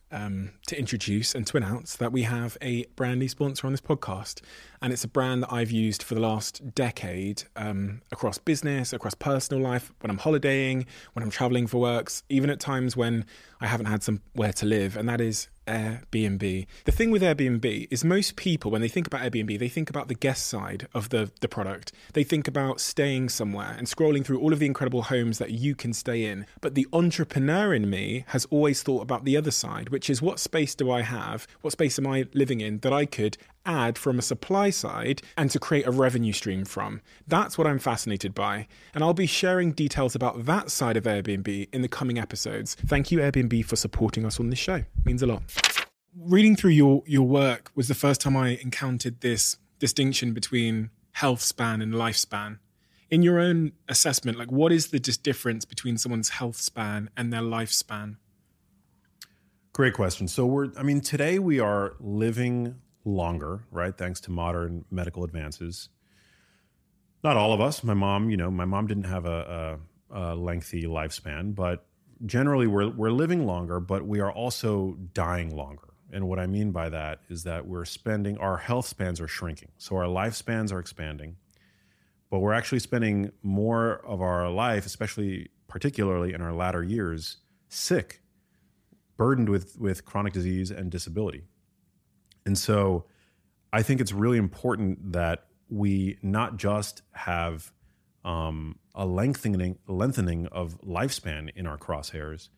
um, to introduce and to announce that we have a brand new sponsor on this podcast. And it's a brand that I've used for the last decade um, across business, across personal life, when I'm holidaying, when I'm traveling for works, even at times when I haven't had somewhere to live, and that is Airbnb. The thing with Airbnb is most people, when they think about Airbnb, they think about the guest side of the, the product. They think about staying somewhere and scrolling through all of the incredible homes that you can stay in. But the entrepreneur in me has always thought about the other side, which is what space do I have? What space am I living in that I could add from a supply side and to create a revenue stream from. That's what I'm fascinated by. And I'll be sharing details about that side of Airbnb in the coming episodes. Thank you, Airbnb, for supporting us on this show. It means a lot. Reading through your, your work was the first time I encountered this distinction between health span and lifespan. In your own assessment, like what is the difference between someone's health span and their lifespan? Great question. So we're, I mean, today we are living longer, right? Thanks to modern medical advances. Not all of us. My mom, you know, my mom didn't have a, a, a lengthy lifespan, but generally we're we're living longer, but we are also dying longer. And what I mean by that is that we're spending our health spans are shrinking. So our lifespans are expanding, but we're actually spending more of our life, especially particularly in our latter years, sick, burdened with with chronic disease and disability. And so I think it's really important that we not just have um, a lengthening lengthening of lifespan in our crosshairs,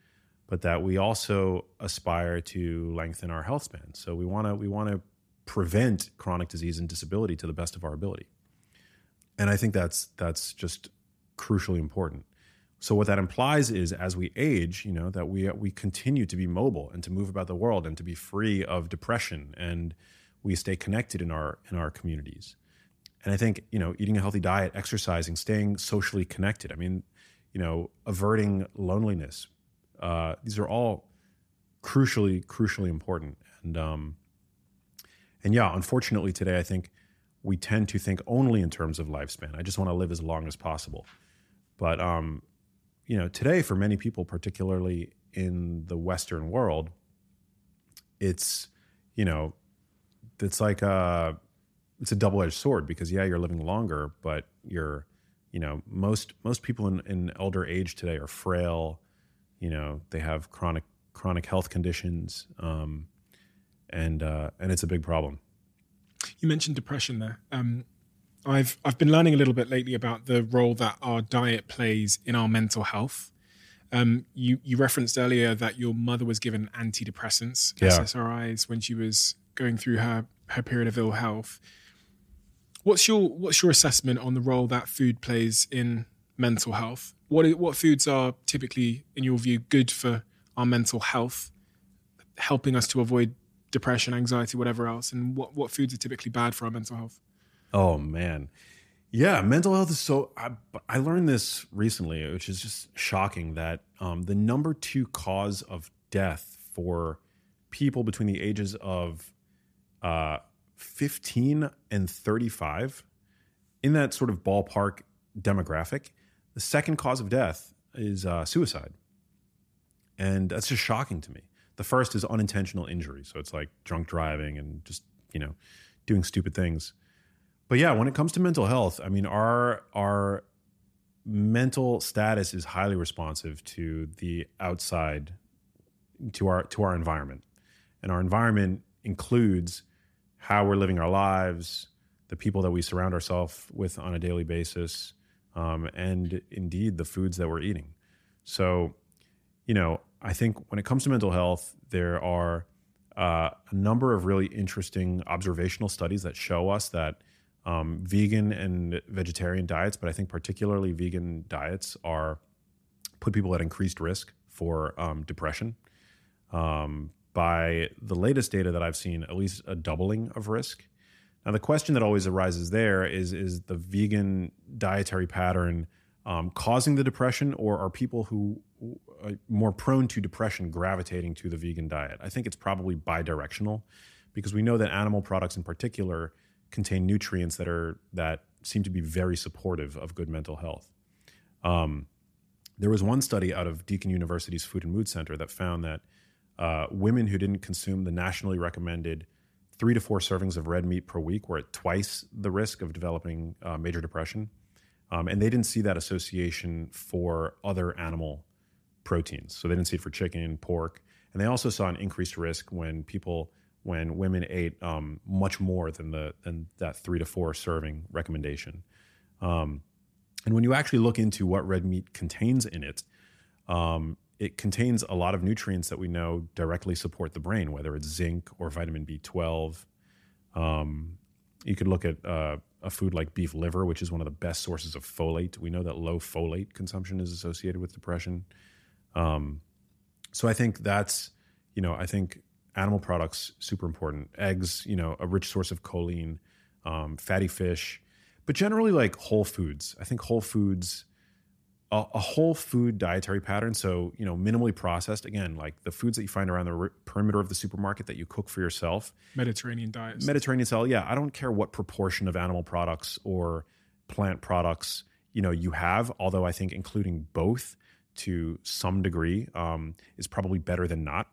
but that we also aspire to lengthen our health span. So we want to we want to prevent chronic disease and disability to the best of our ability. And I think that's that's just crucially important. So what that implies is as we age, you know, that we we continue to be mobile and to move about the world and to be free of depression and we stay connected in our in our communities. And I think, you know, eating a healthy diet, exercising, staying socially connected. I mean, you know, averting loneliness. Uh, these are all crucially, crucially important. And um, and yeah, unfortunately today, I think we tend to think only in terms of lifespan. I just want to live as long as possible. But um, you know, today for many people, particularly in the Western world, it's you know, it's like a it's a double edged sword because yeah, you're living longer, but you're you know most most people in, in elder age today are frail. You know, they have chronic chronic health conditions, um, and uh, and it's a big problem. You mentioned depression there. Um, I've I've been learning a little bit lately about the role that our diet plays in our mental health. Um, you you referenced earlier that your mother was given antidepressants, Yeah. SSRIs, when she was going through her her period of ill health. What's your what's your assessment on the role that food plays in mental health? What what foods are typically, in your view, good for our mental health, helping us to avoid depression, anxiety, whatever else, and what what foods are typically bad for our mental health? Oh man, yeah, mental health is so. I, I learned this recently, which is just shocking. That um, the number two cause of death for people between the ages of uh, 15 and 35, in that sort of ballpark demographic, the second cause of death is uh, suicide, and that's just shocking to me. The first is unintentional injury, so it's like drunk driving and just you know doing stupid things but yeah, when it comes to mental health, I mean, our our mental status is highly responsive to the outside, to our to our environment, and our environment includes how we're living our lives, the people that we surround ourselves with on a daily basis, um, and indeed the foods that we're eating. So, you know, I think when it comes to mental health, there are uh, a number of really interesting observational studies that show us that um, vegan and vegetarian diets, but I think particularly vegan diets are put people at increased risk for um, depression. Um, by the latest data that I've seen, at least a doubling of risk. Now, the question that always arises there is: Is the vegan dietary pattern um, causing the depression, or are people who are more prone to depression gravitating to the vegan diet? I think it's probably bidirectional, because we know that animal products, in particular, contain nutrients that are that seem to be very supportive of good mental health. Um, there was one study out of Deakin University's Food and Mood Center that found that uh, women who didn't consume the nationally recommended three to four servings of red meat per week were at twice the risk of developing uh, major depression. Um, and they didn't see that association for other animal proteins. So they didn't see it for chicken, pork. And they also saw an increased risk when people, when women ate um, much more than the than that three to four serving recommendation. Um, and when you actually look into what red meat contains in it, um, it contains a lot of nutrients that we know directly support the brain, whether it's zinc or vitamin B12. Um, you could look at uh, a food like beef liver, which is one of the best sources of folate. We know that low folate consumption is associated with depression. Um, so I think that's, you know, I think animal products super important. Eggs, you know, a rich source of choline, um, fatty fish, but generally like whole foods. I think whole foods, a, a whole food dietary pattern. So you know, minimally processed. Again, like the foods that you find around the r- perimeter of the supermarket that you cook for yourself. Mediterranean diet. Mediterranean style, yeah. I don't care what proportion of animal products or plant products you know you have. Although I think including both to some degree um, is probably better than not,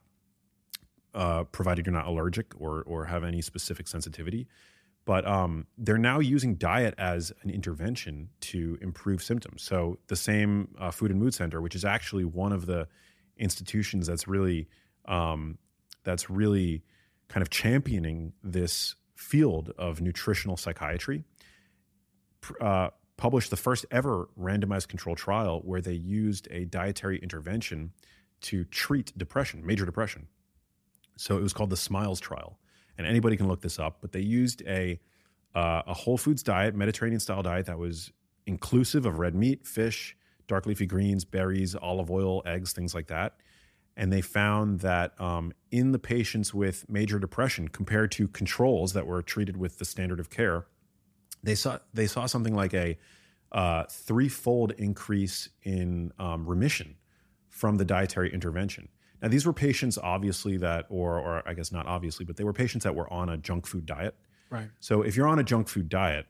uh, provided you're not allergic or or have any specific sensitivity. But um, they're now using diet as an intervention to improve symptoms. So the same uh, Food and Mood Center, which is actually one of the institutions that's really um, that's really kind of championing this field of nutritional psychiatry, uh, published the first ever randomized control trial where they used a dietary intervention to treat depression, major depression. So it was called the Smiles trial, and anybody can look this up. But they used a uh, a whole foods diet, Mediterranean style diet that was inclusive of red meat, fish, dark leafy greens, berries, olive oil, eggs, things like that. And they found that um, in the patients with major depression, compared to controls that were treated with the standard of care, they saw they saw something like a uh, threefold increase in um, remission from the dietary intervention. Now, these were patients, obviously, that, or, or I guess not obviously, but they were patients that were on a junk food diet. Right. So if you're on a junk food diet,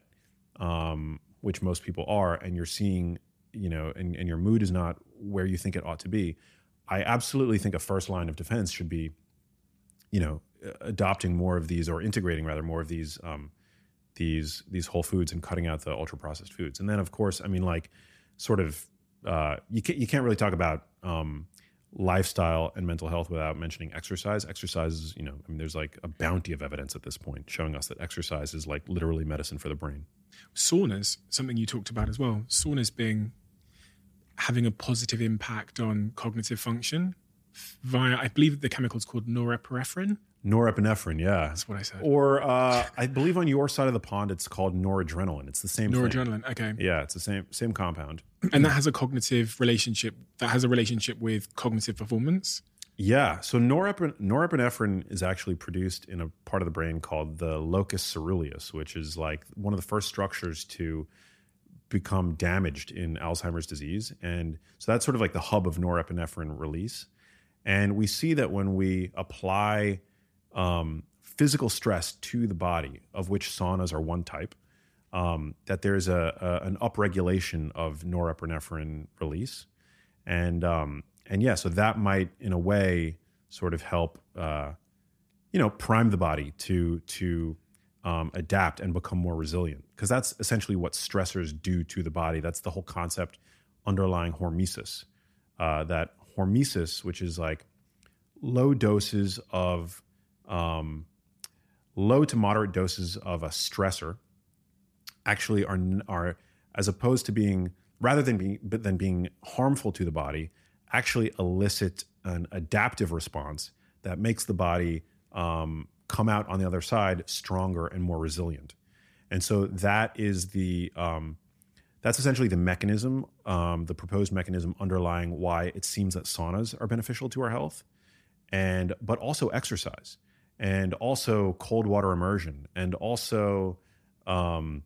um, which most people are, and you're seeing, you know, and, and your mood is not where you think it ought to be, I absolutely think a first line of defense should be, you know, adopting more of these or integrating rather more of these um, these these whole foods and cutting out the ultra processed foods. And then of course, I mean, like, sort of, uh, you can't you can't really talk about um, lifestyle and mental health without mentioning exercise. Exercise is, you know, I mean, there's like a bounty of evidence at this point showing us that exercise is like literally medicine for the brain. Saunas, something you talked about as well. Saunas being having a positive impact on cognitive function via, I believe the chemical is called norepinephrine. Norepinephrine, yeah, That's what I said. or uh, I believe on your side of the pond, it's called noradrenaline. It's the same thing. Noradrenaline. Okay. Yeah, it's the same same compound. <clears throat> And that has a cognitive relationship. That has a relationship with cognitive performance. Yeah. So norepin- norepinephrine is actually produced in a part of the brain called the locus ceruleus, which is like one of the first structures to become damaged in Alzheimer's disease. And so that's sort of like the hub of norepinephrine release. And we see that when we apply um, physical stress to the body, of which saunas are one type, um, that there's a, a an upregulation of norepinephrine release, and um, and yeah, so that might in a way sort of help, uh, you know, prime the body to to um, adapt and become more resilient because that's essentially what stressors do to the body. That's the whole concept underlying hormesis. Uh, that hormesis, which is like low doses of um, low to moderate doses of a stressor actually are are as opposed to being rather than being than being harmful to the body actually elicit an adaptive response that makes the body um, come out on the other side stronger and more resilient. And so that is the um, that's essentially the mechanism um, the proposed mechanism underlying why it seems that saunas are beneficial to our health. And but also exercise and also cold water immersion and also um,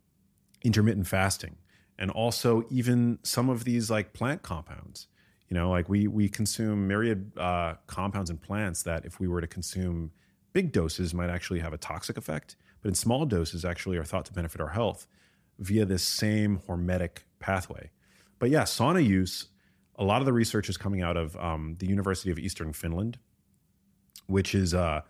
intermittent fasting and also even some of these like plant compounds. You know like we we consume myriad uh, compounds in plants that if we were to consume big doses might actually have a toxic effect but in small doses actually are thought to benefit our health via this same hormetic pathway. But yeah sauna use a lot of the research is coming out of um, the university of eastern finland which is uh,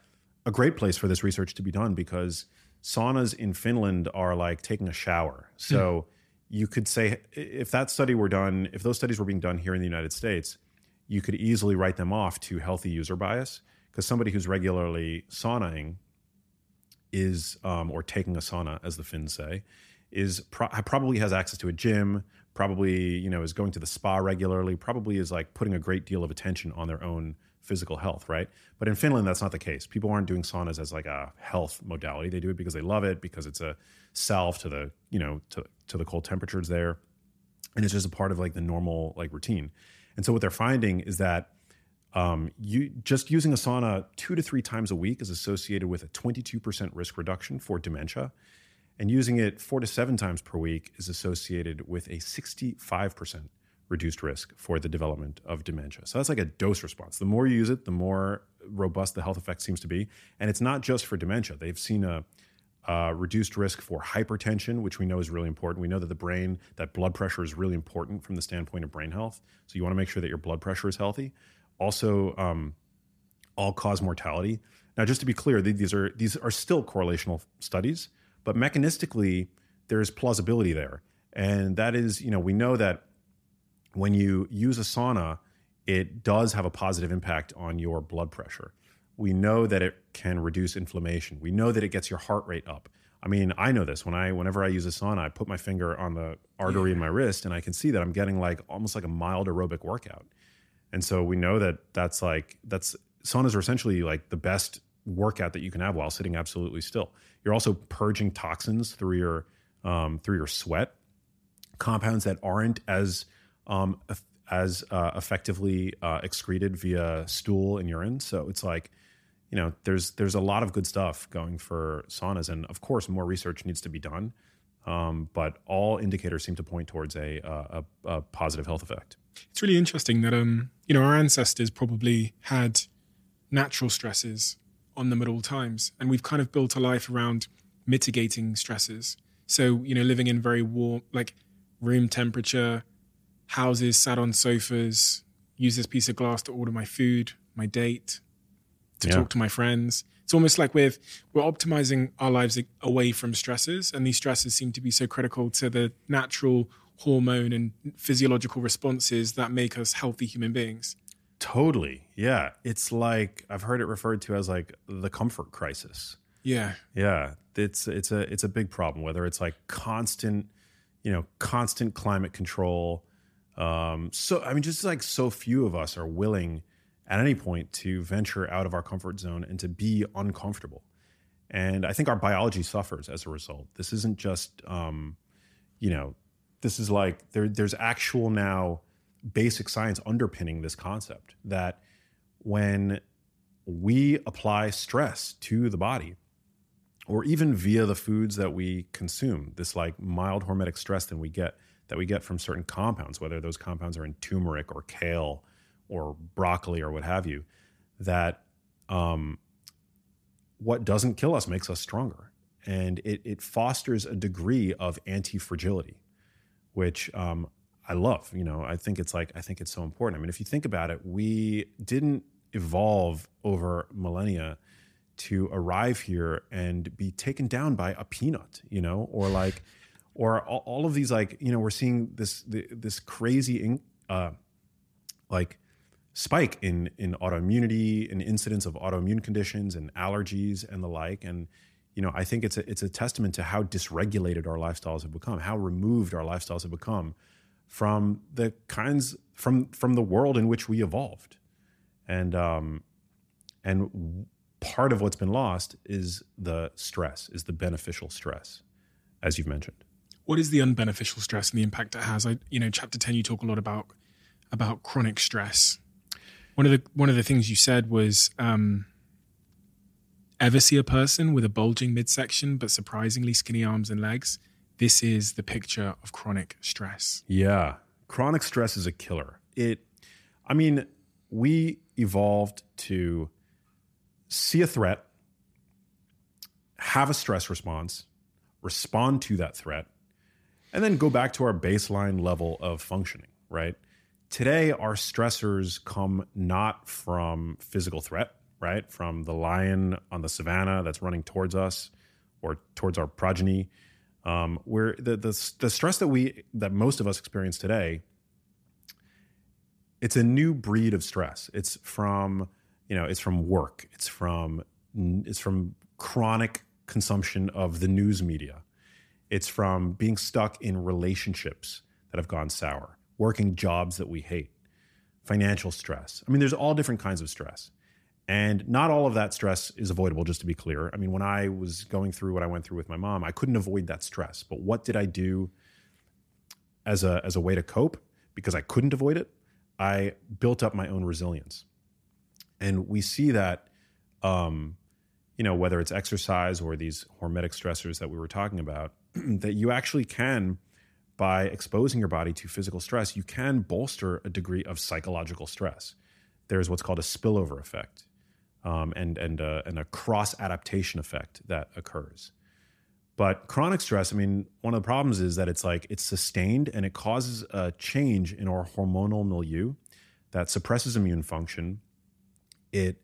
a great place for this research to be done because saunas in Finland are like taking a shower. So you could say if that study were done, if those studies were being done here in the United States, you could easily write them off to healthy user bias because somebody who's regularly saunaing is um, or taking a sauna, as the Finns say, is pro- probably has access to a gym, probably you know is going to the spa regularly, probably is like putting a great deal of attention on their own physical health, right? But in Finland, that's not the case. People aren't doing saunas as like a health modality. They do it because they love it, because it's a salve to the you know to to the cold temperatures there, and it's just a part of like the normal like routine. And so what they're finding is that um, you just using a sauna two to three times a week is associated with a 22% risk reduction for dementia, and using it four to seven times per week is associated with a 65% reduced risk for the development of dementia. So that's like a dose response. The more you use it, the more robust the health effect seems to be. And it's not just for dementia. They've seen a uh, reduced risk for hypertension, which we know is really important. We know that the brain, that blood pressure is really important from the standpoint of brain health. So you want to make sure that your blood pressure is healthy. Also, um, all cause mortality. Now, just to be clear, these are these are still correlational studies, but mechanistically, there's plausibility there, and that is, you know, we know that when you use a sauna, it does have a positive impact on your blood pressure. We know that it can reduce inflammation. We know that it gets your heart rate up. I mean, I know this when I whenever I use a sauna, I put my finger on the artery in my wrist and I can see that I'm getting like almost like a mild aerobic workout. And so we know that that's like that's saunas are essentially like the best workout that you can have while sitting absolutely still. You're also purging toxins through your um, through your sweat, compounds that aren't as um, as uh, effectively uh, excreted via stool and urine. So it's like, you know, there's there's a lot of good stuff going for saunas, and of course, more research needs to be done. Um, but all indicators seem to point towards a, a, a positive health effect. It's really interesting that um, you know our ancestors probably had natural stresses on them at all times, and we've kind of built a life around mitigating stresses. So you know, living in very warm, like room temperature houses, sat on sofas, use this piece of glass to order my food, my date, to yeah. talk to my friends. It's almost like we're we're optimizing our lives away from stresses, and these stresses seem to be so critical to the natural hormone and physiological responses that make us healthy human beings. Totally. Yeah. It's like I've heard it referred to as like the comfort crisis. Yeah. Yeah. It's it's a it's a big problem whether it's like constant, you know, constant climate control, um, so I mean, just like so few of us are willing at any point to venture out of our comfort zone and to be uncomfortable. And I think our biology suffers as a result. This isn't just, um, you know, this is like there, there's actual now basic science underpinning this concept that when we apply stress to the body, or even via the foods that we consume, this like mild hormetic stress that we get, that we get from certain compounds, whether those compounds are in turmeric or kale or broccoli or what have you, that um, what doesn't kill us makes us stronger. And it, it fosters a degree of anti fragility, which um, I love. You know, I think it's like, I think it's so important. I mean, if you think about it, we didn't evolve over millennia to arrive here and be taken down by a peanut, you know, or like, or all, all, of these like you know we're seeing this this crazy uh, like spike in in autoimmunity and incidence of autoimmune conditions and allergies and the like. And you know i think it's a it's a testament to how dysregulated our lifestyles have become how removed our lifestyles have become from the kinds from from the world in which we evolved. And um and part of what's been lost is the stress is the beneficial stress as you've mentioned what is the unbeneficial stress and the impact it has? I, you know, chapter ten, you talk a lot about about chronic stress. One of the one of the things you said was um, ever see a person with a bulging midsection but surprisingly skinny arms and legs. This is the picture of chronic stress. Yeah, chronic stress is a killer. It, I mean, we evolved to see a threat, have a stress response, respond to that threat, and then go back to our baseline level of functioning, right? Today, our stressors come not from physical threat, right? From the lion on the savannah that's running towards us or towards our progeny. Um, where the, the the stress that we that most of us experience today, it's a new breed of stress. It's from you know it's from work. It's from it's from chronic consumption of the news media. It's from being stuck in relationships that have gone sour, working jobs that we hate, financial stress. I mean, there's all different kinds of stress. And not all of that stress is avoidable, just to be clear. I mean, when I was going through what I went through with my mom, I couldn't avoid that stress. But what did I do as a, as a way to cope? Because I couldn't avoid it, I built up my own resilience. And we see that, um, you know, whether it's exercise or these hormetic stressors that we were talking about, <clears throat> that you actually can by exposing your body to physical stress, you can bolster a degree of psychological stress. There's what's called a spillover effect um, and, and, uh, and a cross adaptation effect that occurs. But chronic stress, I mean, one of the problems is that it's like it's sustained and it causes a change in our hormonal milieu that suppresses immune function. It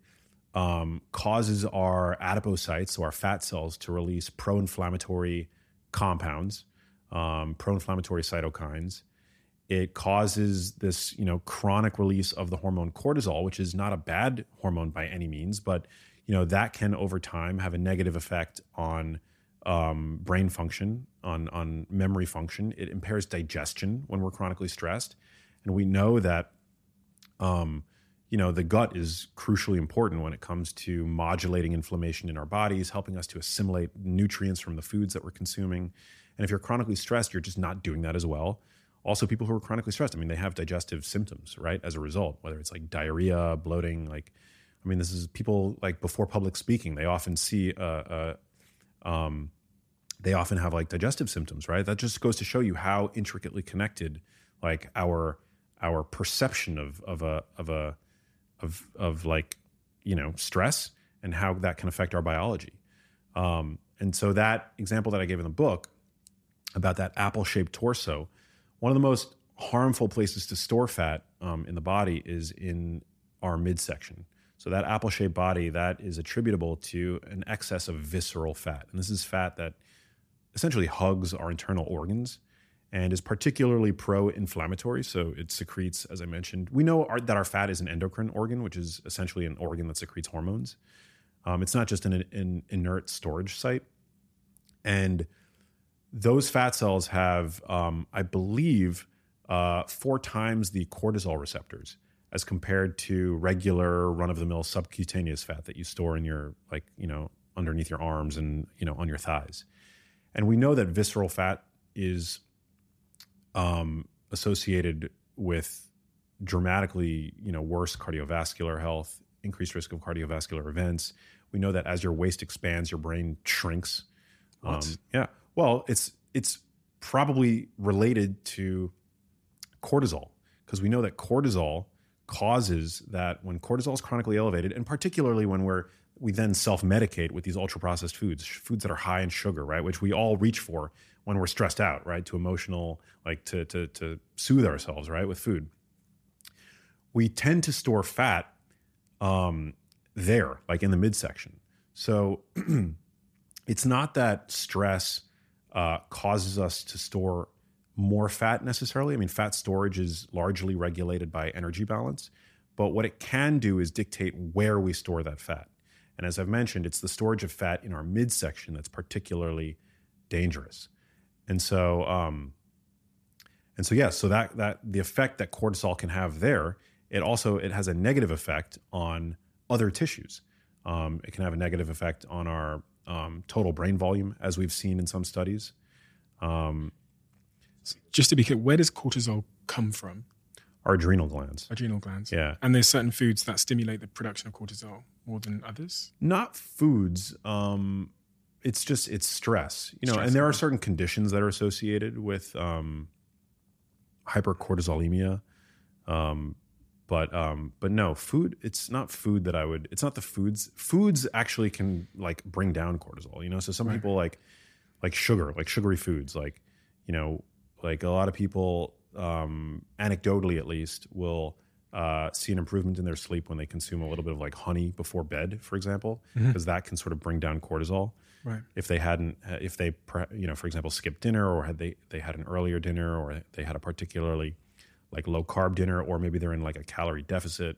um, causes our adipocytes, so our fat cells, to release pro inflammatory compounds, um, pro inflammatory cytokines. It causes this, you know, chronic release of the hormone cortisol, which is not a bad hormone by any means, but you know that can over time have a negative effect on um, brain function, on on memory function. It impairs digestion when we're chronically stressed, and we know that, um, you know, the gut is crucially important when it comes to modulating inflammation in our bodies, helping us to assimilate nutrients from the foods that we're consuming. And if you're chronically stressed, you're just not doing that as well. Also, people who are chronically stressed, I mean, they have digestive symptoms, right? As a result, whether it's like diarrhea, bloating, like, I mean, this is people like before public speaking, they often see a, a um, they often have like digestive symptoms, right? That just goes to show you how intricately connected like our our perception of of a of a of of like you know stress and how that can affect our biology. Um, and so that example that I gave in the book about that apple shaped torso, one of the most harmful places to store fat um, in the body is in our midsection. So that apple shaped body that is attributable to an excess of visceral fat, and this is fat that essentially hugs our internal organs and is particularly pro-inflammatory. So it secretes, as I mentioned, we know our, that our fat is an endocrine organ, which is essentially an organ that secretes hormones. Um, it's not just an, an, inert storage site, and those fat cells have, um, I believe, uh, four times the cortisol receptors as compared to regular run-of-the-mill subcutaneous fat that you store in your like you know underneath your arms and you know on your thighs. And we know that visceral fat is um, associated with dramatically, you know, worse cardiovascular health, increased risk of cardiovascular events. We know that as your waist expands, your brain shrinks. Um, yeah. Well, it's it's probably related to cortisol because we know that cortisol causes that when cortisol is chronically elevated, and particularly when we're we then self medicate with these ultra processed foods, foods that are high in sugar, right? Which we all reach for when we're stressed out, right? To emotional, like to, to, to soothe ourselves, right? With food. We tend to store fat um, there, like in the midsection. So <clears throat> it's not that stress uh, causes us to store more fat necessarily. I mean, fat storage is largely regulated by energy balance, but what it can do is dictate where we store that fat. And as I've mentioned, it's the storage of fat in our midsection that's particularly dangerous. And so, um, and so, yeah, so that that the effect that cortisol can have there, it also it has a negative effect on other tissues. Um, it can have a negative effect on our um, total brain volume, as we've seen in some studies. Um, Just to be clear, where does cortisol come from? Our adrenal glands. Adrenal glands. Yeah. And there's certain foods that stimulate the production of cortisol more than others? Not foods. Um, it's just it's stress, you know. And there are certain conditions that are associated with um, hypercortisolemia. Um, but um, but no, food. It's not food that I would. It's not the foods. Foods actually can like bring down cortisol. You know, so some Right. people like like sugar, like sugary foods, like you know, like a lot of people, um, anecdotally at least, will uh, see an improvement in their sleep when they consume a little bit of like honey before bed, for example, because that can sort of bring down cortisol. Right. If they hadn't, if they, you know, for example, skipped dinner, or had they they had an earlier dinner, or they had a particularly like low carb dinner, or maybe they're in like a calorie deficit,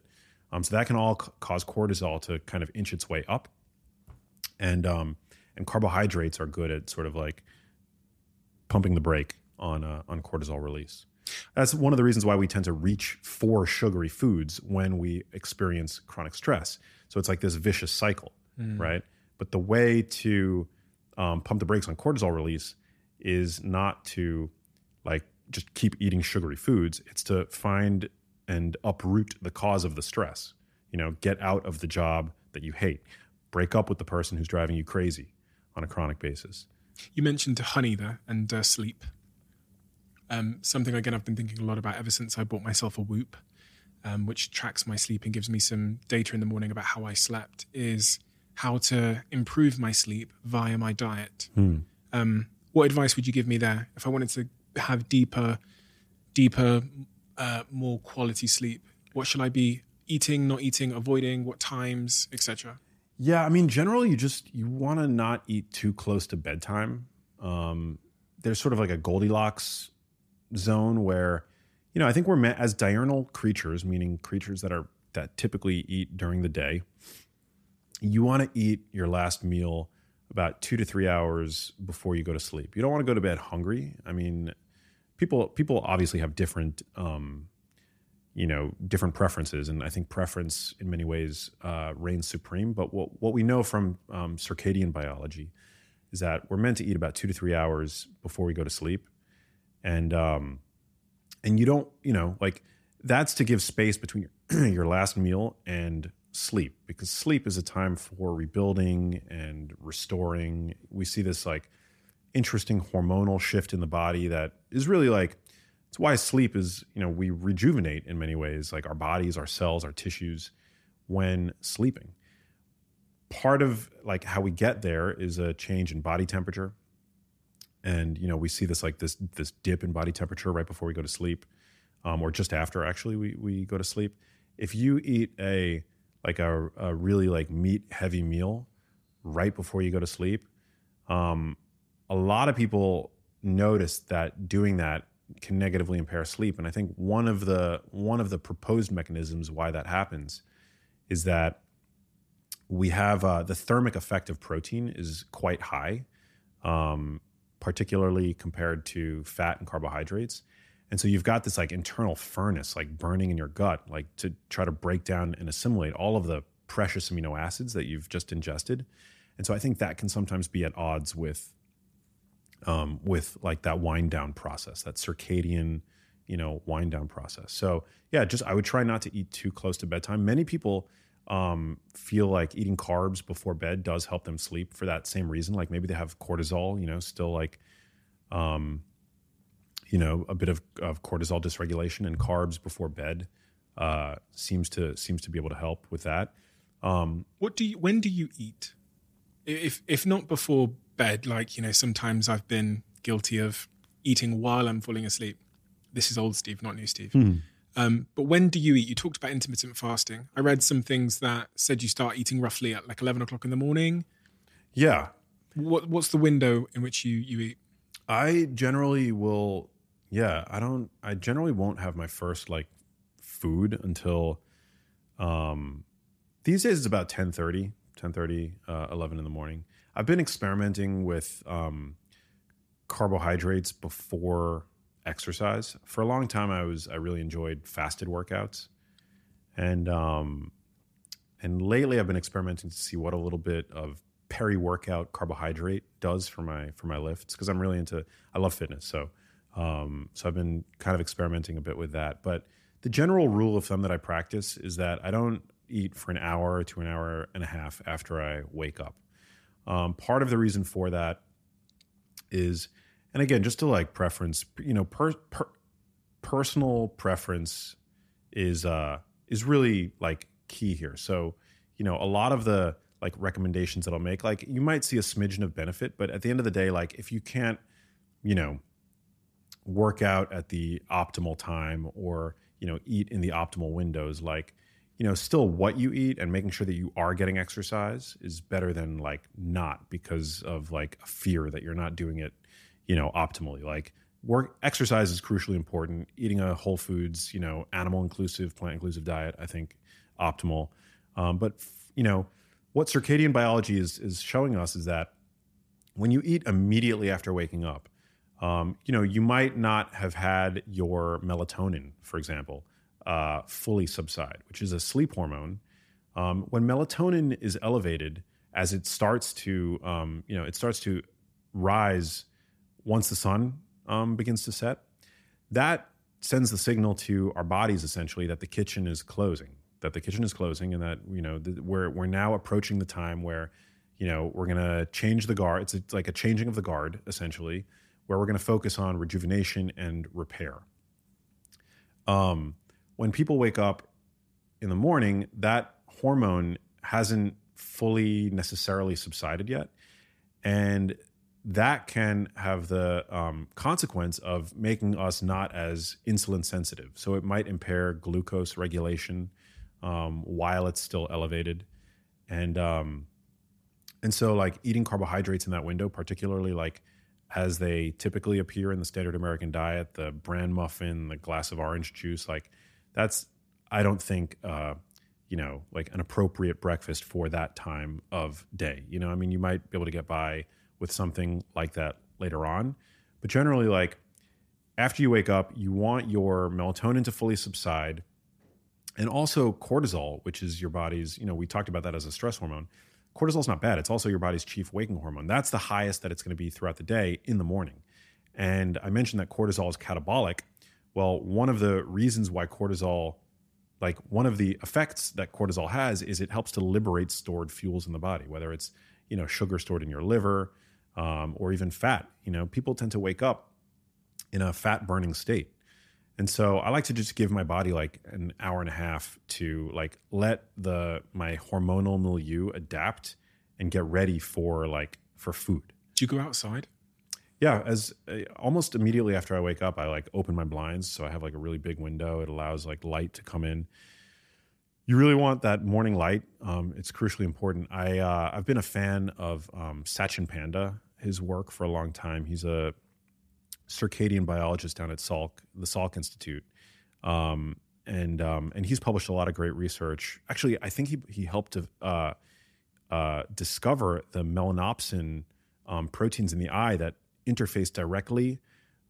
um, so that can all c- cause cortisol to kind of inch its way up, and um, and carbohydrates are good at sort of like pumping the brake on uh, on cortisol release. That's one of the reasons why we tend to reach for sugary foods when we experience chronic stress. So it's like this vicious cycle, right? But the way to um, pump the brakes on cortisol release is not to like just keep eating sugary foods. It's to find and uproot the cause of the stress. You know, get out of the job that you hate. Break up with the person who's driving you crazy on a chronic basis. You mentioned honey there and uh, sleep. Um, something again I've been thinking a lot about ever since I bought myself a Whoop, um, which tracks my sleep and gives me some data in the morning about how I slept. Is how to improve my sleep via my diet. Um, what advice would you give me there if I wanted to have deeper, deeper, uh, more quality sleep? What should I be eating, not eating, avoiding? What times, etc. Yeah, I mean, generally, you just you want to not eat too close to bedtime. Um, there's sort of like a Goldilocks zone where, you know, I think we're meant as diurnal creatures, meaning creatures that are that typically eat during the day. You want to eat your last meal about two to three hours before you go to sleep. You don't want to go to bed hungry. I mean, people people obviously have different um, you know different preferences and i think preference in many ways uh, reigns supreme but what, what we know from um, circadian biology is that we're meant to eat about two to three hours before we go to sleep and um, and you don't you know like that's to give space between your, <clears throat> your last meal and sleep because sleep is a time for rebuilding and restoring we see this like interesting hormonal shift in the body that is really like it's why sleep is, you know, we rejuvenate in many ways, like our bodies, our cells, our tissues when sleeping. Part of like how we get there is a change in body temperature. And, you know, we see this like this this dip in body temperature right before we go to sleep, um, or just after actually we, we go to sleep. If you eat a like a, a really like meat heavy meal right before you go to sleep, um, a lot of people notice that doing that can negatively impair sleep. And I think one of the one of the proposed mechanisms why that happens is that we have uh, the thermic effect of protein is quite high, um, particularly compared to fat and carbohydrates. And so you've got this like internal furnace, like burning in your gut, like to try to break down and assimilate all of the precious amino acids that you've just ingested. And so I think that can sometimes be at odds with um, with like that wind down process, that circadian, you know, wind down process. So yeah, just I would try not to eat too close to bedtime. Many people um, feel like eating carbs before bed does help them sleep for that same reason. Like maybe they have cortisol, you know, still like, um, you know, a bit of, of cortisol dysregulation, and carbs before bed uh, seems to seems to be able to help with that. Um, what do you? When do you eat? If if not before bed, like, you know, sometimes I've been guilty of eating while I'm falling asleep. This is old Steve, not new Steve. Hmm. Um, but when do you eat? You talked about intermittent fasting. I read some things that said you start eating roughly at like 11 o'clock in the morning. yeah, What, what's the window in which you, you eat? I generally will. Yeah, I don't. I generally won't have my first like food until. Um, these days it's about 10 10 uh, 11 in the morning. I've been experimenting with um, carbohydrates before exercise. For a long time, I was I really enjoyed fasted workouts, and um, and lately I've been experimenting to see what a little bit of peri workout carbohydrate does for my for my lifts because I'm really into I love fitness so um, so I've been kind of experimenting a bit with that but the general rule of thumb that I practice is that I don't eat for an hour to an hour and a half after I wake up um, part of the reason for that is, and again, just to like preference, you know, per, per, personal preference is uh, is really like key here. So, you know, a lot of the like recommendations that I'll make, like you might see a smidgen of benefit, but at the end of the day, like if you can't, you know, work out at the optimal time or you know eat in the optimal windows, like you know, still what you eat and making sure that you are getting exercise is better than like not because of like a fear that you're not doing it, you know, optimally. Like work exercise is crucially important. Eating a whole foods, you know, animal inclusive, plant inclusive diet, I think optimal. Um, but you know, what circadian biology is is showing us is that when you eat immediately after waking up, um, you know, you might not have had your melatonin, for example uh, fully subside, which is a sleep hormone. Um, when melatonin is elevated, as it starts to, um, you know, it starts to rise once the sun um, begins to set, that sends the signal to our bodies essentially that the kitchen is closing, that the kitchen is closing, and that you know the, we're we're now approaching the time where, you know, we're gonna change the guard. It's, it's like a changing of the guard essentially, where we're gonna focus on rejuvenation and repair. Um, when people wake up in the morning, that hormone hasn't fully necessarily subsided yet. And that can have the um, consequence of making us not as insulin sensitive. So it might impair glucose regulation um, while it's still elevated, and um, and so like eating carbohydrates in that window, particularly like as they typically appear in the standard American diet, the bran muffin, the glass of orange juice, like that's I don't think uh, you know like an appropriate breakfast for that time of day. You know, I mean, you might be able to get by with something like that later on, but generally, like after you wake up, you want your melatonin to fully subside, and also cortisol, which is your body's. You know, we talked about that as a stress hormone. Cortisol's not bad. It's also your body's chief waking hormone. That's the highest that it's going to be throughout the day in the morning. And I mentioned that cortisol is catabolic. Well, one of the reasons why cortisol like one of the effects that cortisol has is it helps to liberate stored fuels in the body whether it's you know sugar stored in your liver um, or even fat you know people tend to wake up in a fat burning state and so i like to just give my body like an hour and a half to like let the my hormonal milieu adapt and get ready for like for food. Do you go outside? yeah as uh, almost immediately after i wake up i like open my blinds so i have like a really big window. It allows like light to come in. You really want that morning light. Um, it's crucially important. I uh, i've been a fan of um, Satchin Panda his work for a long time. He's a circadian biologist down at salk the salk institute um, and um, and he's published a lot of great research actually i think he he helped to uh, uh, discover the melanopsin um, proteins in the eye that interface directly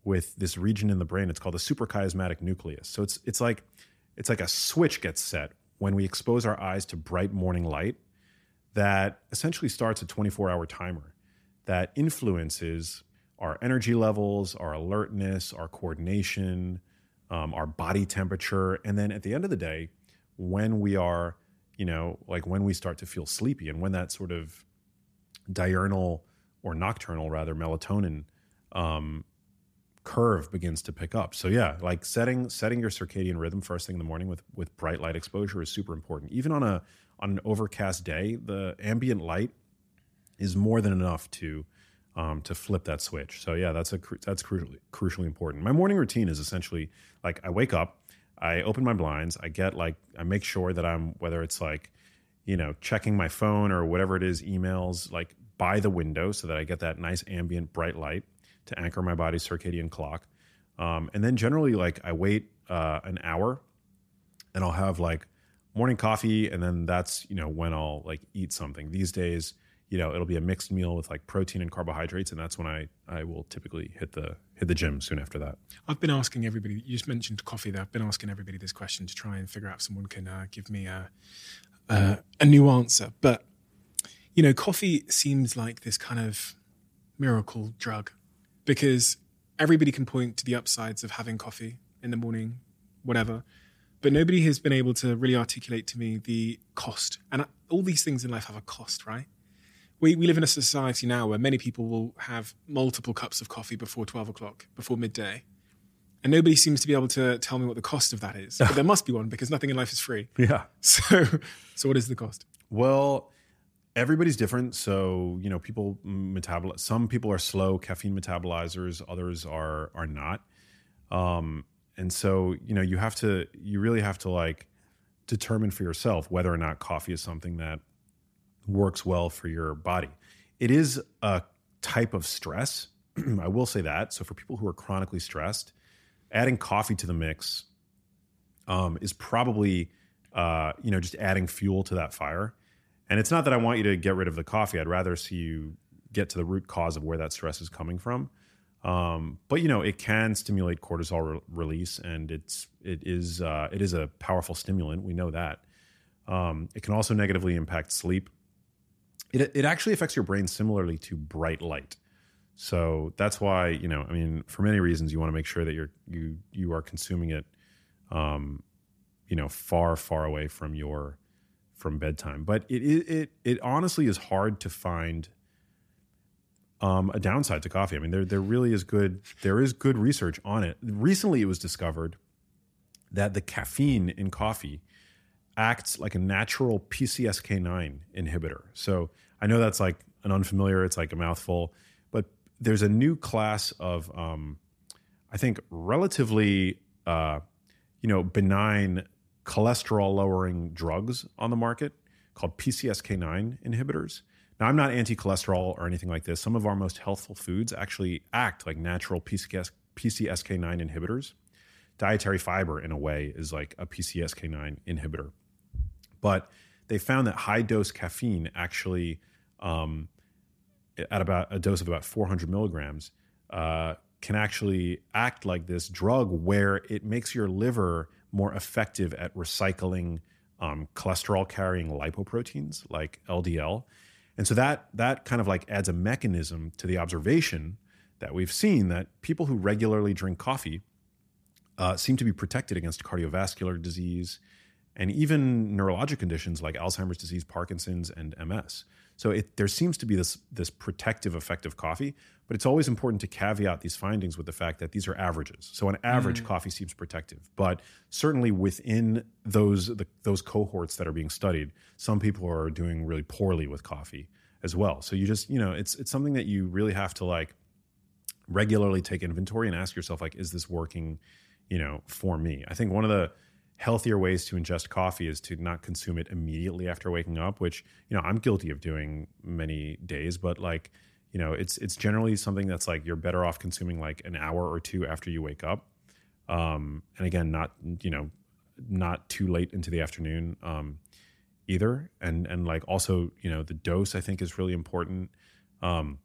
with this region in the brain. It's called the suprachiasmatic nucleus. So it's it's like it's like a switch gets set when we expose our eyes to bright morning light that essentially starts a 24 hour timer that influences our energy levels, our alertness, our coordination, um, our body temperature, and then at the end of the day, when we are, you know, like when we start to feel sleepy and when that sort of diurnal or nocturnal rather melatonin um, curve begins to pick up. So yeah, like setting setting your circadian rhythm first thing in the morning with with bright light exposure is super important. Even on a on an overcast day, the ambient light is more than enough to um, to flip that switch. So yeah, that's a that's crucially crucially important. My morning routine is essentially like I wake up, I open my blinds, I get like I make sure that I'm whether it's like you know checking my phone or whatever it is, emails like by the window so that I get that nice ambient bright light to anchor my body's circadian clock. Um, and then generally like I wait uh, an hour and I'll have like morning coffee and then that's you know when I'll like eat something. These days, you know, it'll be a mixed meal with like protein and carbohydrates and that's when I I will typically hit the hit the gym soon after that. I've been asking everybody. You just mentioned coffee there. I've been asking everybody this question to try and figure out if someone can uh, give me a uh, a new answer. But you know, coffee seems like this kind of miracle drug because everybody can point to the upsides of having coffee in the morning, whatever. But nobody has been able to really articulate to me the cost. And all these things in life have a cost, right? We, we live in a society now where many people will have multiple cups of coffee before 12 o'clock, before midday. And nobody seems to be able to tell me what the cost of that is. But there <laughs> must be one because nothing in life is free. Yeah. <laughs> So, so what is the cost? Well, everybody's different. So you know, people metabolize. Some people are slow caffeine metabolizers. Others are are not. Um, and so you know, you have to. You really have to like determine for yourself whether or not coffee is something that works well for your body. It is a type of stress. <clears throat> I will say that. So for people who are chronically stressed, adding coffee to the mix um, is probably uh, you know just adding fuel to that fire. And it's not that I want you to get rid of the coffee. I'd rather see you get to the root cause of where that stress is coming from. Um, but you know, it can stimulate cortisol re- release, and it's it is uh, it is a powerful stimulant. We know that. Um, it can also negatively impact sleep. It it actually affects your brain similarly to bright light. So that's why you know, I mean, for many reasons, you want to make sure that you're you you are consuming it, um, you know, far far away from your from bedtime. But it it it, honestly is hard to find um, a downside to coffee. I mean, there there really is good there is good research on it. Recently, it was discovered that the caffeine in coffee acts like a natural PCSK9 inhibitor. So I know that's like an unfamiliar, it's like a mouthful, but there's a new class of, um, I think, relatively, uh, you know, benign cholesterol lowering drugs on the market called PCSK9 inhibitors. Now, I'm not anti cholesterol or anything like this. Some of our most healthful foods actually act like natural PCS, PCSK9 inhibitors. Dietary fiber, in a way, is like a PCSK9 inhibitor. But they found that high dose caffeine actually, um, at about a dose of about 400 milligrams, uh, can actually act like this drug where it makes your liver more effective at recycling um, cholesterol carrying lipoproteins like LDL. And so that that kind of like adds a mechanism to the observation that we've seen that people who regularly drink coffee uh, seem to be protected against cardiovascular disease and even neurologic conditions like Alzheimer's disease, Parkinson's, and MS. So it, there seems to be this this protective effect of coffee, but it's always important to caveat these findings with the fact that these are averages. So on average, mm. coffee seems protective, but certainly within those the, those cohorts that are being studied, some people are doing really poorly with coffee as well. So you just you know it's it's something that you really have to like regularly take inventory and ask yourself like is this working you know for me i think one of the healthier ways to ingest coffee is to not consume it immediately after waking up which you know i'm guilty of doing many days but like you know it's it's generally something that's like you're better off consuming like an hour or two after you wake up. Um and again not you know not too late into the afternoon um either. And and like also you know the dose i think is really important. Um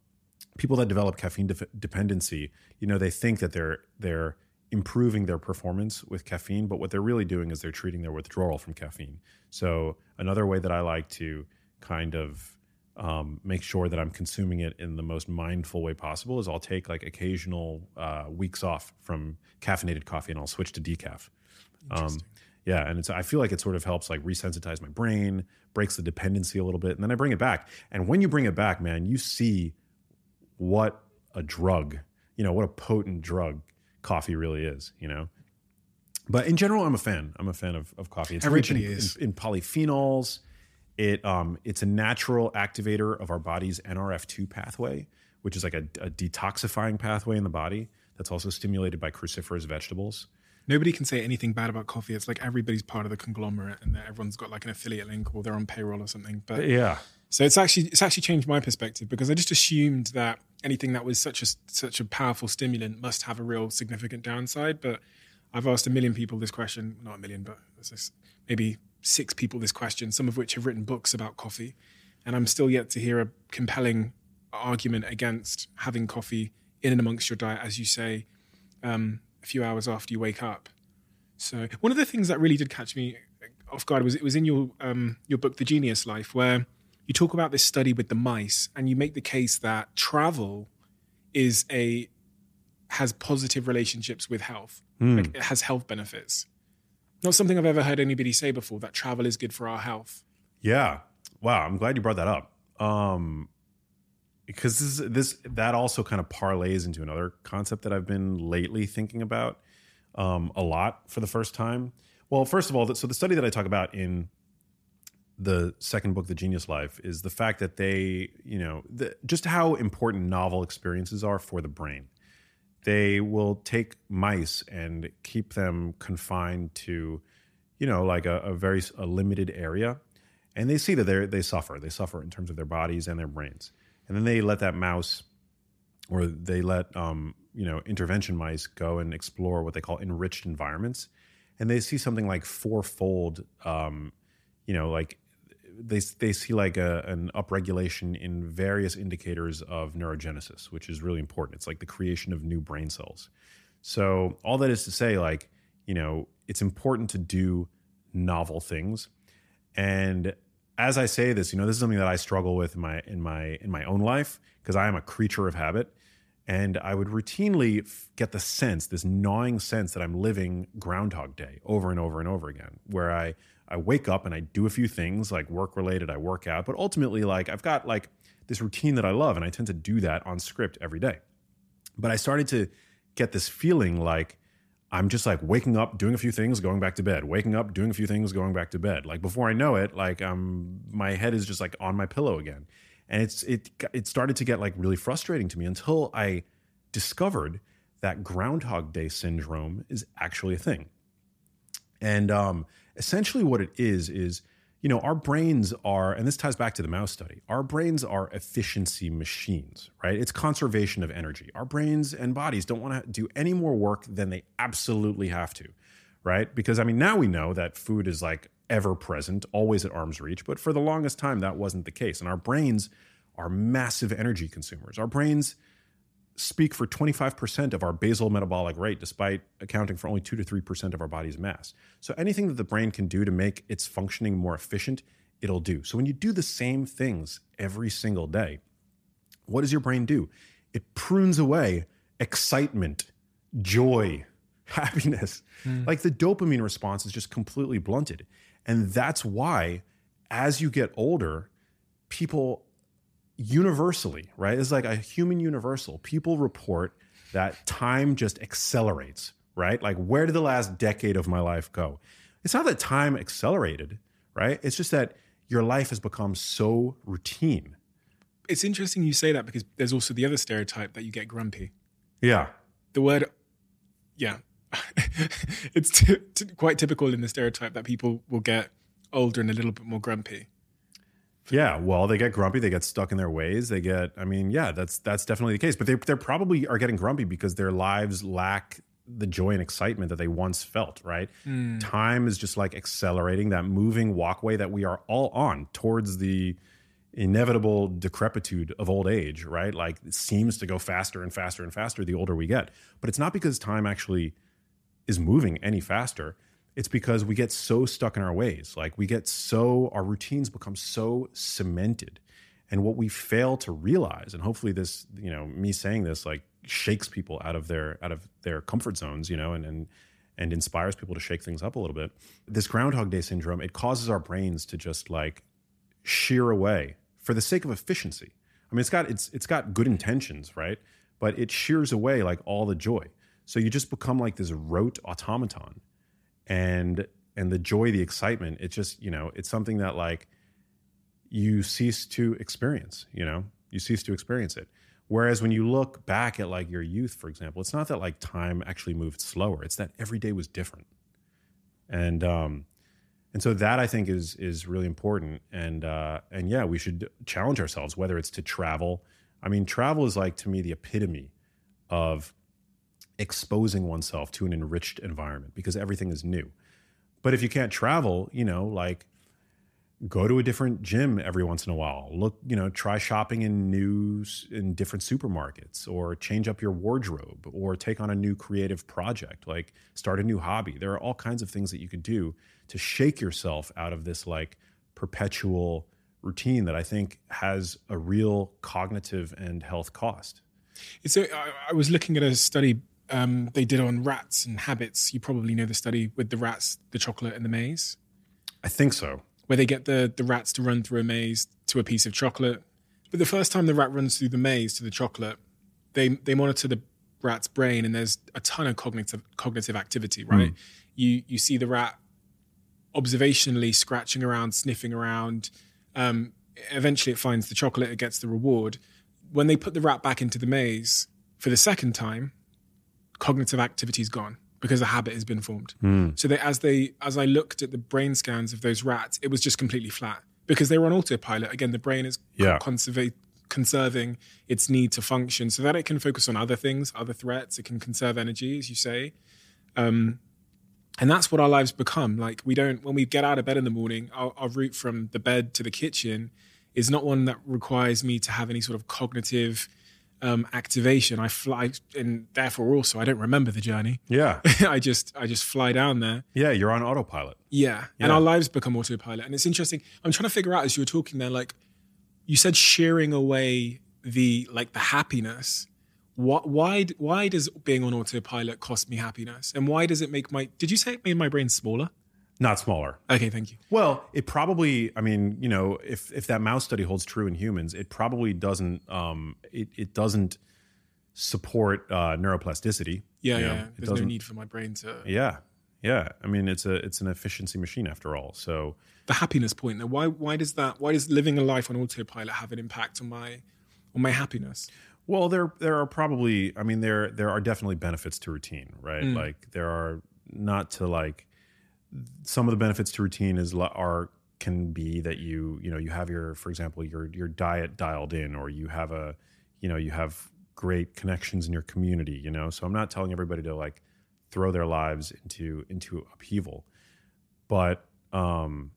people that develop caffeine def- dependency, you know, they think that they're they're improving their performance with caffeine, but what they're really doing is they're treating their withdrawal from caffeine. So another way that I like to kind of um, make sure that I'm consuming it in the most mindful way possible is I'll take like occasional uh, weeks off from caffeinated coffee and I'll switch to decaf. Um, yeah, and it's I feel like it sort of helps like resensitize my brain, breaks the dependency a little bit, and then I bring it back. And when you bring it back, man, you see what a drug, you know, what a potent drug coffee really is, you know. But in general, I'm a fan. I'm a fan of, of coffee. It's rich in, Everybody is. in, in polyphenols. It um, it's a natural activator of our body's NRF2 pathway, which is like a, a detoxifying pathway in the body that's also stimulated by cruciferous vegetables. Nobody can say anything bad about coffee. It's like everybody's part of the conglomerate, and everyone's got like an affiliate link or they're on payroll or something. But Yeah, So it's actually it's actually changed my perspective because I just assumed that anything that was such a such a powerful stimulant must have a real significant downside. But I've asked a million people this question, not a million, but maybe six people this question, some of which have written books about coffee, and I'm still yet to hear a compelling argument against having coffee in and amongst your diet, as you say, um, a few hours after you wake up. So one of the things that really did catch me off guard was it was in your um, your book, The Genius Life, where you talk about this study with the mice, and you make the case that travel is a has positive relationships with health. Like it has health benefits. Not something I've ever heard anybody say before that travel is good for our health. Yeah. Wow. I'm glad you brought that up. Um, because this, this that also kind of parlays into another concept that I've been lately thinking about um, a lot for the first time. Well, first of all, so the study that I talk about in the second book, The Genius Life, is the fact that they, you know, the, just how important novel experiences are for the brain. They will take mice and keep them confined to, you know, like a, a very a limited area, and they see that they they suffer. They suffer in terms of their bodies and their brains, and then they let that mouse, or they let um, you know intervention mice go and explore what they call enriched environments, and they see something like fourfold, um, you know, like they they see like a, an upregulation in various indicators of neurogenesis, which is really important. It's like the creation of new brain cells. So all that is to say, like you know, it's important to do novel things. And as I say this, you know, this is something that I struggle with in my in my in my own life because I am a creature of habit. And I would routinely get the sense, this gnawing sense that I'm living Groundhog Day over and over and over again, where I I wake up and I do a few things like work related, I work out, but ultimately, like I've got like this routine that I love, and I tend to do that on script every day. But I started to get this feeling like I'm just like waking up, doing a few things, going back to bed, waking up, doing a few things, going back to bed. Like before I know it, like um, my head is just like on my pillow again. and it's it it started to get like really frustrating to me until I discovered that Groundhog Day syndrome is actually a thing. And um, essentially, what it is is, you know, our brains are, and this ties back to the mouse study. Our brains are efficiency machines, right? It's conservation of energy. Our brains and bodies don't want to do any more work than they absolutely have to, right? Because I mean, now we know that food is like ever present, always at arm's reach, but for the longest time that wasn't the case. And our brains are massive energy consumers. Our brains speak for 25% of our basal metabolic rate, despite accounting for only 2 to 3% of our body's mass. So anything that the brain can do to make its functioning more efficient, it'll do. So when you do the same things every single day, what does your brain do? It prunes away excitement, joy, <laughs> happiness. Hmm. Like the dopamine response is just completely blunted. And that's why, as you get older, people universally, right? It's like a human universal. People report that time just accelerates, right? Like, where did the last decade of my life go? It's not that time accelerated, right? It's just that your life has become so routine. It's interesting you say that because there's also the other stereotype that you get grumpy. Yeah. The word, yeah, <laughs> it's t- t- quite typical in the stereotype that people will get older and a little bit more grumpy. Yeah, well, they get grumpy, they get stuck in their ways. They get I mean, yeah, that's that's definitely the case. But they they probably are getting grumpy because their lives lack the joy and excitement that they once felt, right? Hmm. Time is just like accelerating that moving walkway that we are all on towards the inevitable decrepitude of old age, right? Like it seems to go faster and faster and faster the older we get. But it's not because time actually is moving any faster. It's because we get so stuck in our ways. Like we get so, our routines become so cemented. And what we fail to realize, and hopefully this, you know, me saying this like shakes people out of their out of their comfort zones, you know, and and and inspires people to shake things up a little bit. This Groundhog Day syndrome, it causes our brains to just like shear away for the sake of efficiency. I mean, it's got it's it's got good intentions, right? But it shears away like all the joy. So you just become like this rote automaton, and and the joy, the excitement, it's just you know, it's something that like you cease to experience. You know, you cease to experience it. Whereas when you look back at like your youth, for example, it's not that like time actually moved slower. It's that every day was different, and um, and so that I think is is really important. And uh, and yeah, we should challenge ourselves, whether it's to travel. I mean, travel is like to me the epitome of exposing oneself to an enriched environment because everything is new. But if you can't travel, you know, like go to a different gym every once in a while. Look, you know, try shopping in new in different supermarkets or change up your wardrobe or take on a new creative project, like start a new hobby. There are all kinds of things that you could do to shake yourself out of this like perpetual routine that I think has a real cognitive and health cost. So I, I was looking at a study um, they did on rats and habits. You probably know the study with the rats, the chocolate, and the maze, I think so. where they get the the rats to run through a maze to a piece of chocolate. But the first time the rat runs through the maze to the chocolate, they they monitor the rat's brain, and there's a ton of cognitive cognitive activity. Right, you you see the rat observationally scratching around, sniffing around. Um, eventually, it finds the chocolate. It gets the reward. When they put the rat back into the maze for the second time, cognitive activity is gone because the habit has been formed. So they, as they as I looked at the brain scans of those rats, it was just completely flat because they were on autopilot. Again, the brain is Yeah. conserva- conserving its need to function so that it can focus on other things, other threats. It can conserve energy, as you say. Um, and that's what our lives become. Like we don't when we get out of bed in the morning, our, our route from the bed to the kitchen is not one that requires me to have any sort of cognitive um, activation. I fly, and therefore also I don't remember the journey. Yeah. <laughs> I just I just fly down there. Yeah, you're on autopilot. Yeah. And our lives become autopilot. And it's interesting. I'm trying to figure out as you were talking there, like you said shearing away the like the happiness. What why why does being on autopilot cost me happiness? And why does it make my did you say it made my brain smaller? Not smaller. Okay, thank you. Well, it probably. I mean, you know, if if that mouse study holds true in humans, it probably doesn't. Um, it it doesn't support uh, neuroplasticity. Yeah, know? yeah. It There's no doesn't- need for my brain to Yeah, yeah. I mean, it's a it's an efficiency machine after all. So The happiness point. Though, why why does that? Why does living a life on autopilot have an impact on my on my happiness? Well, there there are probably I mean there there are definitely benefits to routine, right? Like there are not to like some of the benefits to routine is are can be that you you know you have your for example your your diet dialed in or you have a you know you have great connections in your community, you know. So I'm not telling everybody to like throw their lives into into upheaval. But um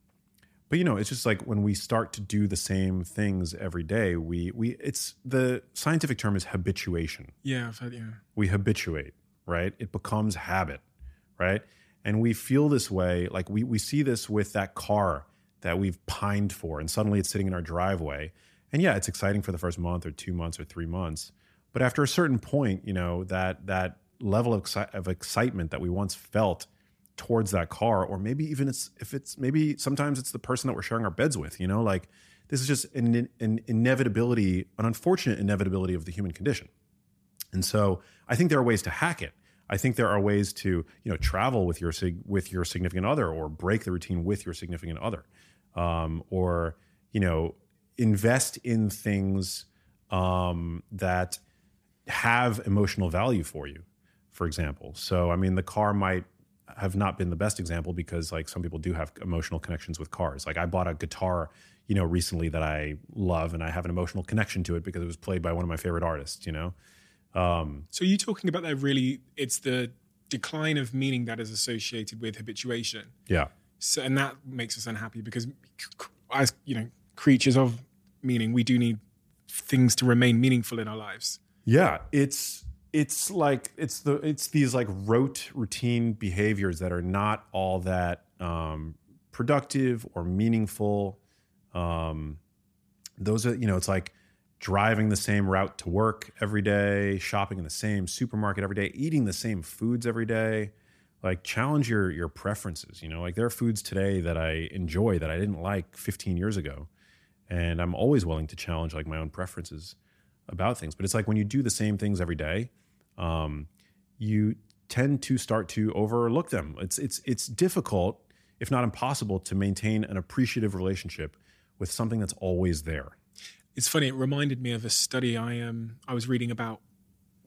but you know it's just like when we start to do the same things every day we we it's the scientific term is habituation Yeah, I've heard, yeah. we habituate right it becomes habit right and we feel this way like we we see this with that car that we've pined for and suddenly it's sitting in our driveway. And yeah it's exciting for the first month or 2 months or 3 months. But after a certain point you know that that level of, exci- of excitement that we once felt towards that car or maybe even it's if it's maybe sometimes it's the person that we're sharing our beds with you know like this is just an, an inevitability an unfortunate inevitability of the human condition. And so I think there are ways to hack it. I think there are ways to you know travel with your with your significant other, or break the routine with your significant other, um, or you know invest in things um, that have emotional value for you. For example, so I mean the car might have not been the best example because like some people do have emotional connections with cars. Like I bought a guitar, you know, recently that I love and I have an emotional connection to it because it was played by one of my favorite artists, you know. So you're talking about that really? It's the decline of meaning that is associated with habituation. Yeah. So, and that makes us unhappy because, as you know, creatures of meaning, we do need things to remain meaningful in our lives. Yeah, it's it's like it's the it's these like rote routine behaviors that are not all that um, productive or meaningful. Um, those are you know it's like driving the same route to work every day, shopping in the same supermarket every day, eating the same foods every day. Like challenge your your preferences. You know, like there are foods today that I enjoy that I didn't like 15 years ago, and I'm always willing to challenge like my own preferences about things. But it's like when you do the same things every day, um, you tend to start to overlook them. It's it's it's difficult, if not impossible, to maintain an appreciative relationship with something that's always there. It's funny. It reminded me of a study I um I was reading about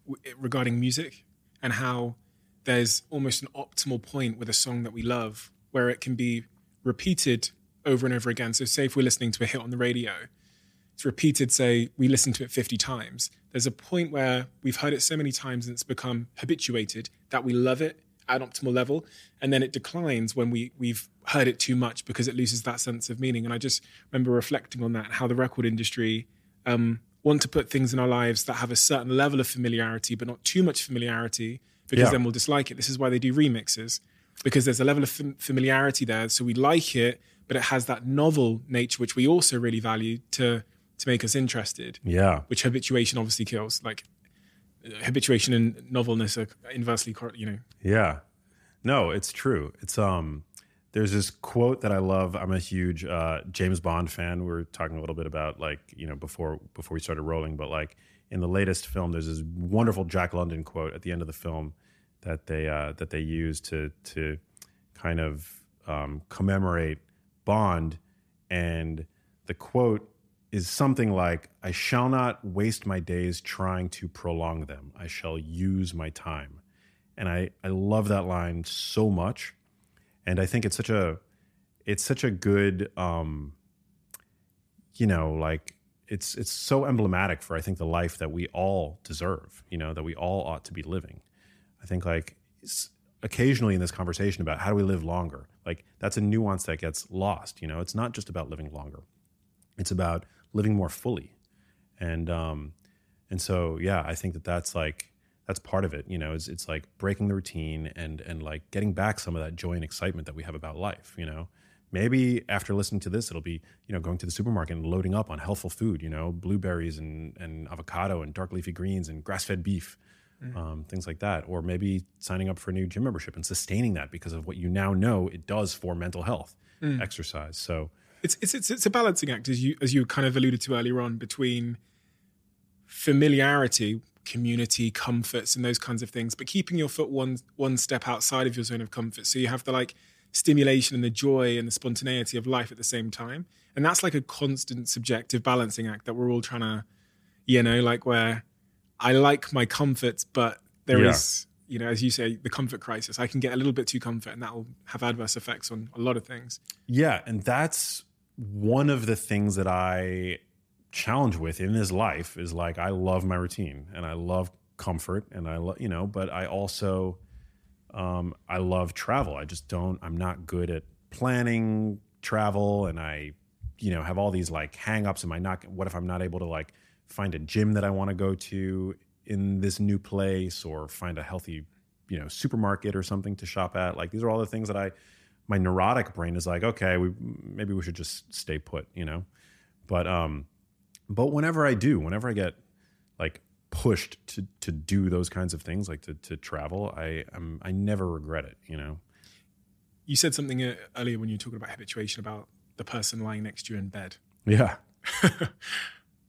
w- regarding music and how there's almost an optimal point with a song that we love where it can be repeated over and over again. So, say if we're listening to a hit on the radio, it's repeated. Say we listen to it 50 times. There's a point where we've heard it so many times and it's become habituated that we love it at an optimal level, and then it declines when we we've heard it too much because it loses that sense of meaning. And I just remember reflecting on that, how the record industry um, want to put things in our lives that have a certain level of familiarity, but not too much familiarity, because Yeah. then we'll dislike it. This is why they do remixes, because there's a level of fam- familiarity there, so we like it, but it has that novel nature which we also really value to to make us interested Yeah, which habituation obviously kills. Like habituation and novelness are inversely, you know. yeah. No, it's true. It's um. There's this quote that I love. I'm a huge uh, James Bond fan. We were talking a little bit about like you know before before we started rolling, but like in the latest film, there's this wonderful Jack London quote at the end of the film that they uh, that they use to to kind of um, commemorate Bond, and the quote is something like, "I shall not waste my days trying to prolong them. I shall use my time," and I I love that line so much, and I think it's such a it's such a good um, you know like it's it's so emblematic for I think the life that we all deserve, you know, that we all ought to be living. I think like occasionally in this conversation about how do we live longer, like that's a nuance that gets lost. You know, it's not just about living longer; it's about living more fully, and um, and so yeah, I think that that's like that's part of it. You know, it's it's like breaking the routine and and like getting back some of that joy and excitement that we have about life. You know. Maybe after listening to this, it'll be you know going to the supermarket and loading up on healthful food, you know, blueberries and, and avocado and dark leafy greens and grass fed beef, um, things like that. Or maybe signing up for a new gym membership and sustaining that because of what you now know it does for mental health, exercise. So It's, it's it's it's a balancing act, as you as you kind of alluded to earlier on, between familiarity, community, comforts, and those kinds of things, but keeping your foot one one step outside of your zone of comfort. So you have the like stimulation and the joy and the spontaneity of life at the same time. And that's like a constant subjective balancing act that we're all trying to, you know, like where I like my comforts, but there is, Yeah. you know, as you say, the comfort crisis. I can get a little bit too comfort and that will have adverse effects on a lot of things. Yeah, and that's one of the things that I challenge with in this life is like I love my routine and I love comfort and I love you know, but I also um, I love travel. I just don't. I'm not good at planning travel, and I you know have all these like hangups. Am I not? What if I'm not able to like find a gym that I want to go to in this new place, or find a healthy you know supermarket or something to shop at? Like these are all the things that I my neurotic brain is like, okay, we maybe we should just stay put, you know. But um, but whenever I do, whenever I get like pushed to to do those kinds of things, like to to travel, I am I never regret it, you know. You said something uh, earlier when you were talking about habituation about the person lying next to you in bed. Yeah, <laughs>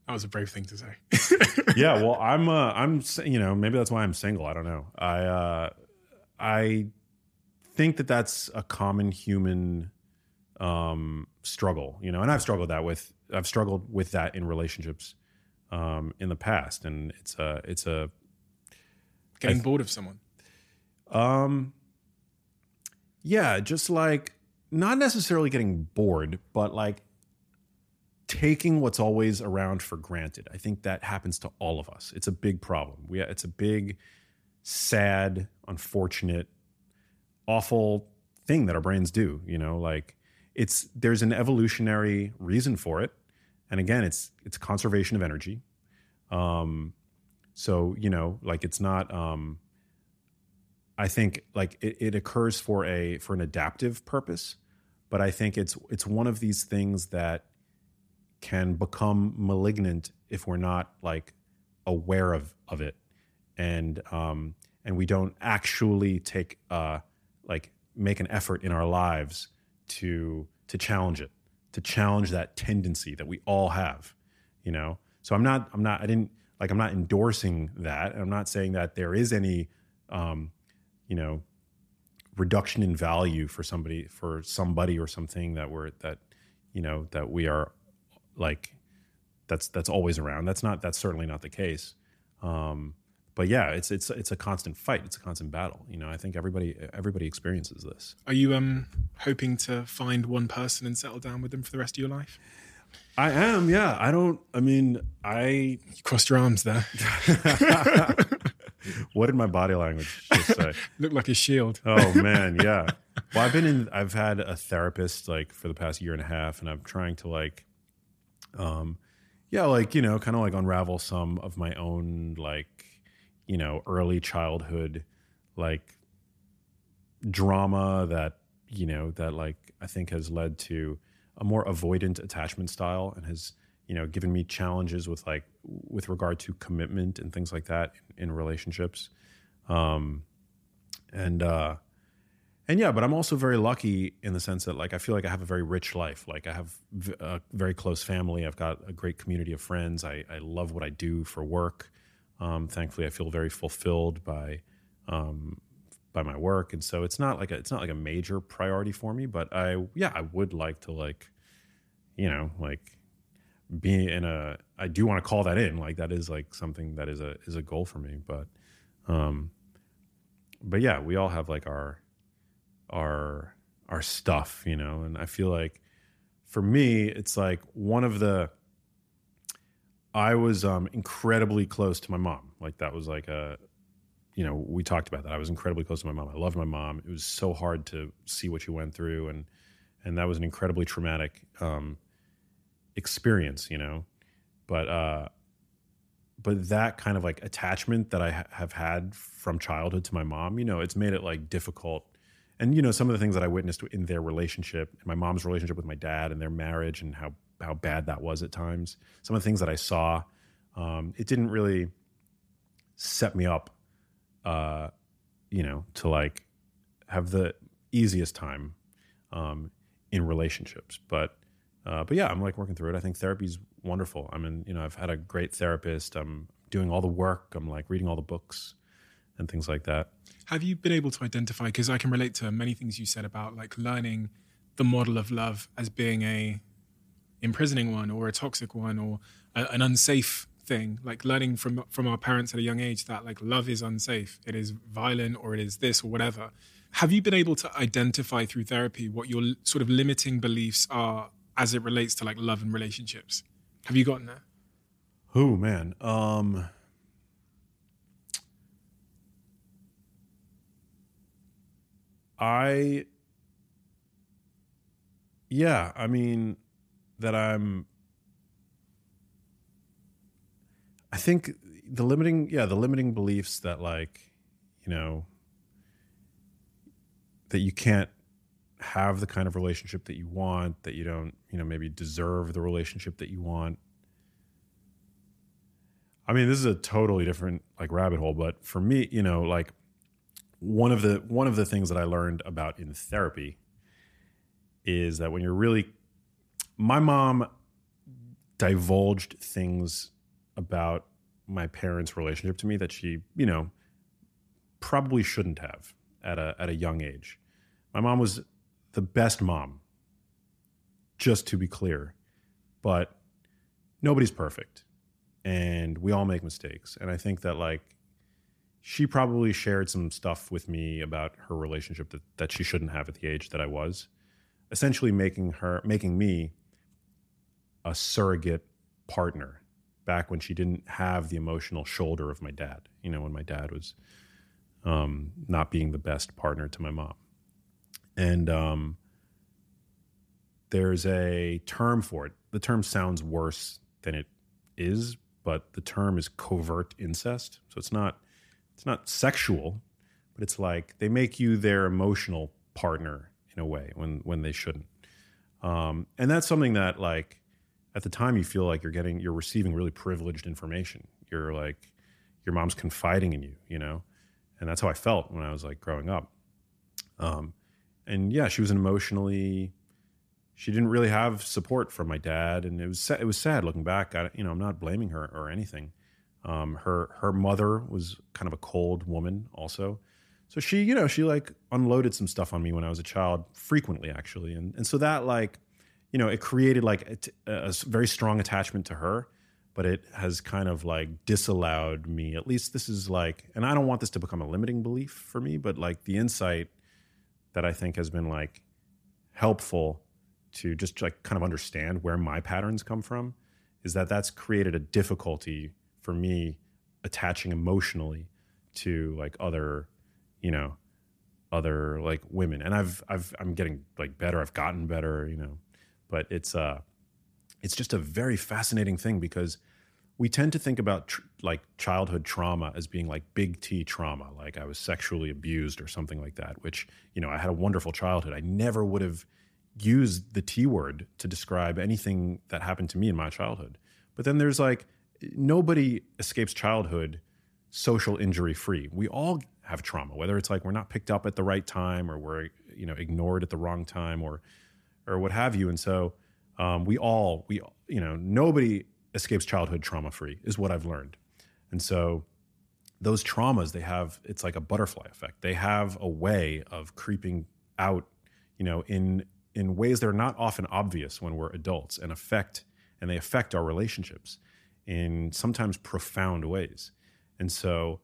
That was a brave thing to say. <laughs> yeah. Well, I'm uh, I'm you know maybe that's why I'm single. I don't know. I uh, I think that that's a common human um struggle you know and i've struggled that with i've struggled with that in relationships um in the past and it's a it's a Getting I- bored of someone. Um, yeah, just like not necessarily getting bored, but like taking what's always around for granted. I think that happens to all of us. It's a big problem. We it's a big, sad, unfortunate, awful thing that our brains do. You know, like it's there's an evolutionary reason for it, and again, it's it's conservation of energy. Um, so you know, like it's not. Um, I think like it, it occurs for a for an adaptive purpose, but I think it's it's one of these things that can become malignant if we're not like aware of of it, and um and we don't actually take uh like make an effort in our lives to to challenge it, to challenge that tendency that we all have, you know. So I'm not I'm not I didn't like I'm not endorsing that. I'm not saying that there is any um you know reduction in value for somebody for somebody or something that we're that you know that we are like that's that's always around that's not that's certainly not the case um but yeah it's it's it's a constant fight it's a constant battle you know i think everybody everybody experiences this Are you um hoping to find one person and settle down with them for the rest of your life? i am yeah i don't i mean i You crossed your arms there. <laughs> what did my body language just say <laughs> Looked like a shield. Oh man, yeah. Well, I've been in. I've had a therapist like for the past year and a half, and I'm trying to like, um, yeah, like you know, kind of like unravel some of my own like, you know, early childhood like drama that you know that like I think has led to a more avoidant attachment style and has you know given me challenges with like with regard to commitment and things like that in, in relationships. Um and uh and yeah but i'm also very lucky in the sense that like i feel like i have a very rich life. Like i have a very close family. I've got a great community of friends. I, I love what i do for work um, thankfully i feel very fulfilled by um, by my work. And so it's not like a, it's not like a major priority for me but i yeah i would like to like you know like be in a i do want to call that in. Like that is like something that is a is a goal for me. But um but yeah we all have like our our our stuff you know? And i feel like for me it's like one of the i was um incredibly close to my mom. Like that was like a you know we talked about that. I was incredibly close to my mom. I loved my mom. It was so hard to see what she went through and and that was an incredibly traumatic um experience you know? But uh but that kind of like attachment that I ha- have had from childhood to my mom, you know, it's made it like difficult. And you know, some of the things that I witnessed in their relationship, my mom's relationship with my dad, and their marriage, and how how bad that was at times. Some of the things that I saw, um, it didn't really set me up, uh, you know, to like have the easiest time um, in relationships. But uh, but yeah, I'm like working through it. I think therapy's wonderful. I mean, you know, I've had a great therapist. I'm doing all the work. I'm like reading all the books and things like that. Have you been able to identify? Because I can relate to many things you said about like learning the model of love as being a imprisoning one or a toxic one or a, an unsafe thing. Like learning from from our parents at a young age that like love is unsafe. It is violent or it is this or whatever. Have you been able to identify through therapy what your sort of limiting beliefs are as it relates to like love and relationships? Have you gotten there? Oh man. Um I yeah, I mean that I'm I think the limiting yeah, the limiting beliefs that like, you know, that you can't have the kind of relationship that you want, that you don't, you know, maybe deserve the relationship that you want. I mean, this is a totally different like rabbit hole, but for me, you know, like one of the one of the things that I learned about in therapy is that when you're really my mom divulged things about my parents' relationship to me that she, you know, probably shouldn't have at a at a young age. My mom was the best mom, just to be clear, but nobody's perfect, and we all make mistakes. And I think that like she probably shared some stuff with me about her relationship that, that she shouldn't have at the age that I was, essentially making her making me a surrogate partner back when she didn't have the emotional shoulder of my dad. You know, when my dad was um, not being the best partner to my mom. And um, there's a term for it. The term sounds worse than it is, but the term is covert incest. So it's not it's not sexual, but it's like they make you their emotional partner in a way when when they shouldn't. Um, and that's something that like at the time you feel like you're getting you're receiving really privileged information. You're like your mom's confiding in you, you know, and that's how I felt when I was like growing up. Um, and yeah, she was an emotionally. She didn't really have support from my dad, and it was it was sad looking back. I, you know, I'm not blaming her or anything. Um, her her mother was kind of a cold woman, also. So she, you know, she like unloaded some stuff on me when I was a child, frequently actually, and and so that like, you know, it created like a, a very strong attachment to her, but it has kind of like disallowed me. At least this is like, and I don't want this to become a limiting belief for me, but like the insight that I think has been like helpful to just like kind of understand where my patterns come from is that that's created a difficulty for me attaching emotionally to like other you know other like women. And i've i've i'm getting like better. I've gotten better you know but it's uh it's just a very fascinating thing because we tend to think about tr- like childhood trauma as being like big T trauma, like I was sexually abused or something like that, which, you know, I had a wonderful childhood. I never would have used the T word to describe anything that happened to me in my childhood. But then there's like, nobody escapes childhood social injury free. We all have trauma, whether it's like we're not picked up at the right time or we're, you know, ignored at the wrong time or, or what have you. And so um, we all, we, you know, nobody escapes childhood trauma free is what I've learned. And so those traumas they have it's like a butterfly effect. They have a way of creeping out, you know, in in ways that are not often obvious when we're adults and affect and they affect our relationships in sometimes profound ways. And so,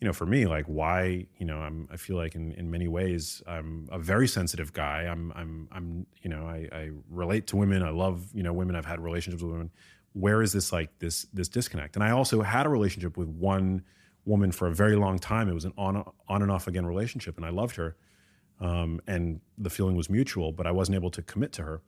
you know, for me, like why, you know, I'm I feel like in, in many ways I'm a very sensitive guy. I'm I'm I'm you know, I, I relate to women. I love, you know, women. I've had relationships with women where is this like this this disconnect? And I also had a relationship with one woman for a very long time. It was an on on and off again relationship, and I loved her, um, and the feeling was mutual, but I wasn't able to commit to her.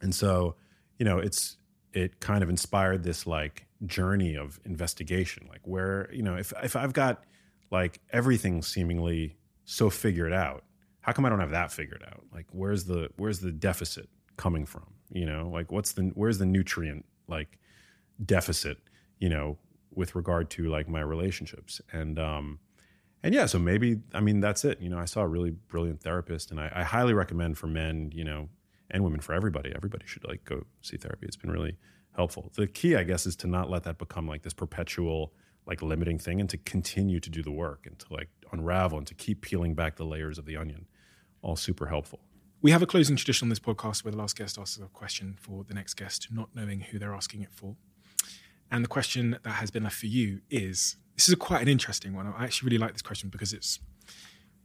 And so, you know, it's it kind of inspired this like journey of investigation, like where you know if if I've got like everything seemingly so figured out, how come I don't have that figured out? Like where's the where's the deficit coming from? You know, like what's the where's the nutrient like deficit, you know, with regard to like my relationships. And um and yeah, so maybe I mean that's it. You know, I saw a really brilliant therapist and I, I highly recommend for men, you know, and women for everybody. Everybody should like go see therapy. It's been really helpful. The key, I guess, is to not let that become like this perpetual like limiting thing and to continue to do the work and to like unravel and to keep peeling back the layers of the onion. All super helpful. We have a closing tradition on this podcast where the last guest asks a question for the next guest, not knowing who they're asking it for. And the question that has been left for you is this is quite an interesting one. I actually really like this question because it's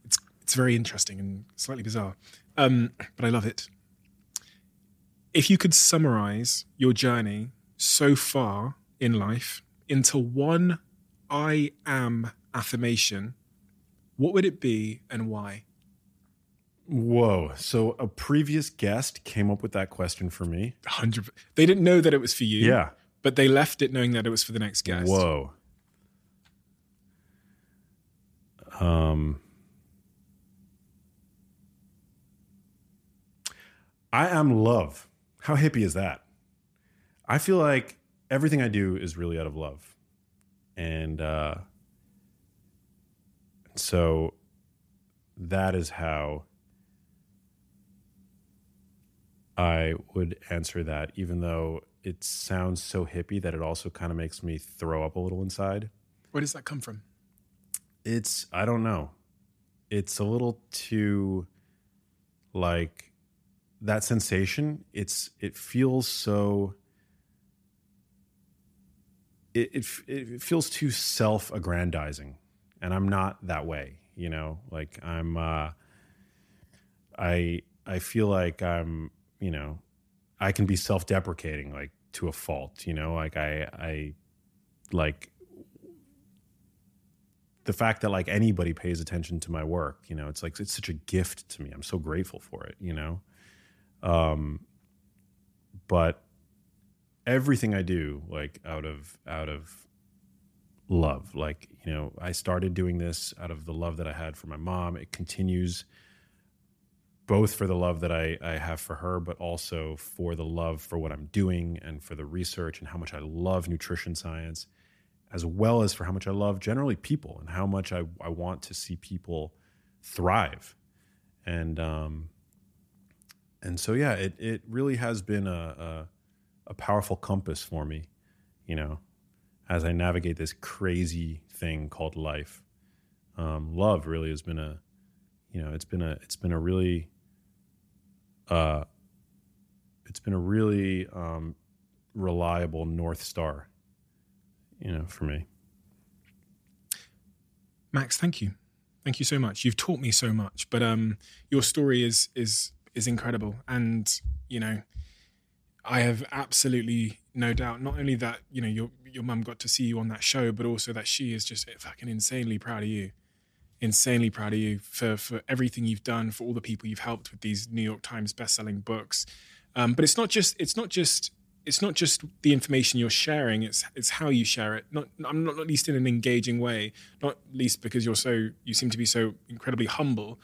it's it's very interesting and slightly bizarre, um, but I love it. If you could summarize your journey so far in life into one I am affirmation, what would it be and why? Whoa. So a previous guest came up with that question for me. 100 They didn't know that it was for you. Yeah. But they left it knowing that it was for the next guest. Whoa. Um, I am love. How hippie is that? I feel like everything I do is really out of love. And uh, so that is how I would answer that, even though it sounds so hippie that it also kind of makes me throw up a little inside. Where does that come from? It's, I don't know. It's a little too like that sensation. It's, it feels so, it, it, it feels too self aggrandizing. And I'm not that way, you know, like I'm, uh, I, I feel like I'm, you know, I can be self-deprecating like to a fault, you know, like I I like the fact that like anybody pays attention to my work, you know, it's like it's such a gift to me. I'm so grateful for it, you know. Um but everything I do like out of out of love. Like, you know, I started doing this out of the love that I had for my mom. It continues both for the love that I, I have for her, but also for the love for what I'm doing and for the research and how much I love nutrition science, as well as for how much I love generally people and how much I, I want to see people thrive. And um, and so yeah, it it really has been a, a a powerful compass for me, you know, as I navigate this crazy thing called life. Um, love really has been a you know it's been a it's been a really uh it's been a really um reliable north star you know for me Max, thank you. Thank you so much. You've taught me so much, but um your story is is is incredible. And you know I have absolutely no doubt not only that you know your your mum got to see you on that show but also that she is just fucking insanely proud of you. Insanely proud of you for for everything you've done for all the people you've helped with these New York Times best-selling books. Um, but it's not just it's not just it's not just the information you're sharing it's it's how you share it. Not I'm not, not least in an engaging way not least because you're so you seem to be so incredibly humble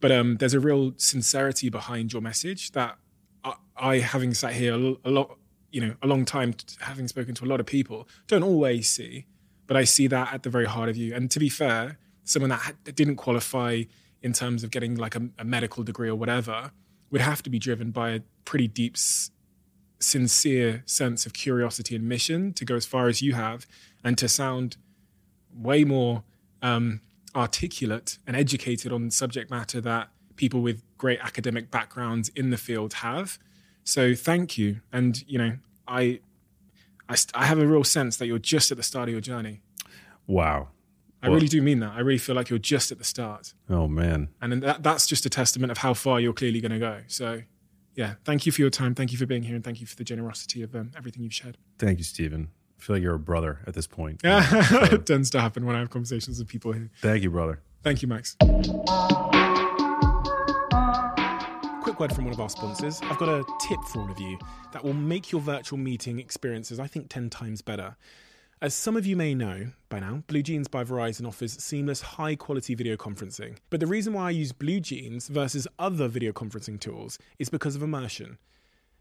but um, there's a real sincerity behind your message that I, I having sat here a, lot you know a long time having spoken to a lot of people don't always see but I see that at the very heart of you. And to be fair someone that, ha- didn't qualify in terms of getting like a, a medical degree or whatever would have to be driven by a pretty deep sincere sense of curiosity and mission to go as far as you have and to sound way more um, articulate and educated on subject matter that people with great academic backgrounds in the field have. So thank you. And, you know, I, I, I have a real sense that you're just at the start of your journey. wow I really do mean that. I really feel like you're just at the start. oh man And that, that's just a testament of how far you're clearly going to go. So, yeah, thank you for your time. Thank you for being here. And thank you for the generosity of um, everything you've shared. thank you Steven i feel like you're a brother at this point Yeah, <laughs> it tends to happen when I have conversations with people here. thank you brother Thank you, Max. Quick word from one of our sponsors. I've got a tip for all of you that will make your virtual meeting experiences, I think, 10 times better. As some of you may know by now, Blue Jeans by Verizon offers seamless, high quality video conferencing. But the reason why I use Blue Jeans versus other video conferencing tools is because of immersion.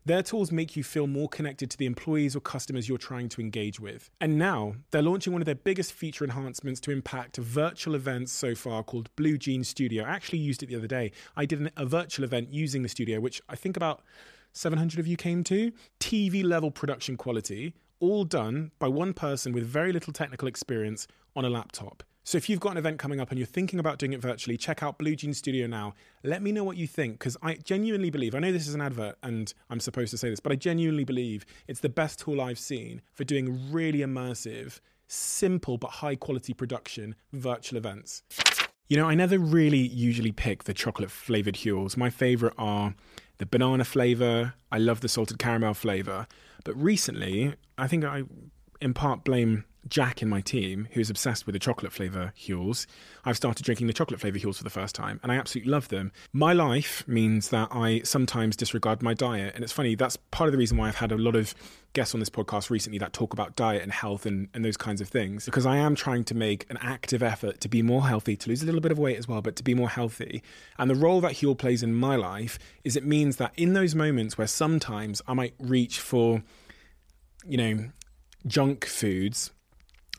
Their tools make you feel more connected to the employees or customers you're trying to engage with. And now they're launching one of their biggest feature enhancements to impact virtual events so far called Blue Jean Studio. I actually used it the other day. I did an, a virtual event using the studio, which I think about 700 of you came to. TV level production quality, all done by one person with very little technical experience on a laptop. So if you've got an event coming up and you're thinking about doing it virtually, check out Blue Jean Studio now. Let me know what you think because I genuinely believe, I know this is an advert and I'm supposed to say this, but I genuinely believe it's the best tool I've seen for doing really immersive, simple but high quality production virtual events. You know, I never really usually pick the chocolate flavored Huels. My favorite are the banana flavor. I love the salted caramel flavor. But recently, I think I in part blame Jack in my team, who's obsessed with the chocolate flavour Huels, I've started drinking the chocolate flavour Huels for the first time, and I absolutely love them. My life means that I sometimes disregard my diet, and it's funny, that's part of the reason why I've had a lot of guests on this podcast recently that talk about diet and health and, and those kinds of things, because I am trying to make an active effort to be more healthy, to lose a little bit of weight as well, but to be more healthy. And the role that Huel plays in my life is it means that in those moments where sometimes I might reach for, you know, junk foods,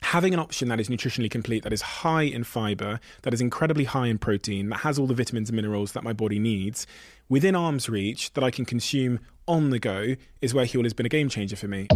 having an option that is nutritionally complete, that is high in fiber, that is incredibly high in protein, that has all the vitamins and minerals that my body needs, within arm's reach, that I can consume on the go, is where Huel has been a game changer for me.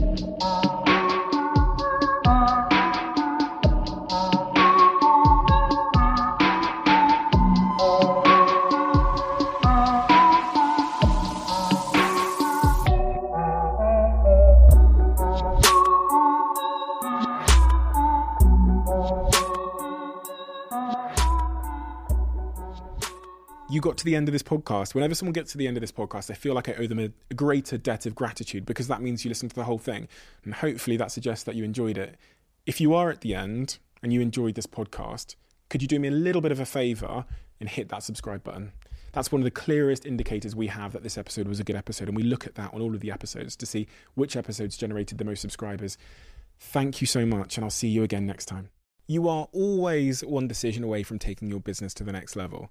You got to the end of this podcast, whenever someone gets to the end of this podcast, I feel like I owe them a, greater debt of gratitude because that means you listened to the whole thing. And hopefully that suggests that you enjoyed it. If you are at the end and you enjoyed this podcast, could you do me a little bit of a favor and hit that subscribe button? That's one of the clearest indicators we have that this episode was a good episode. And we look at that on all of the episodes to see which episodes generated the most subscribers. Thank you so much, and I'll see you again next time. You are always one decision away from taking your business to the next level.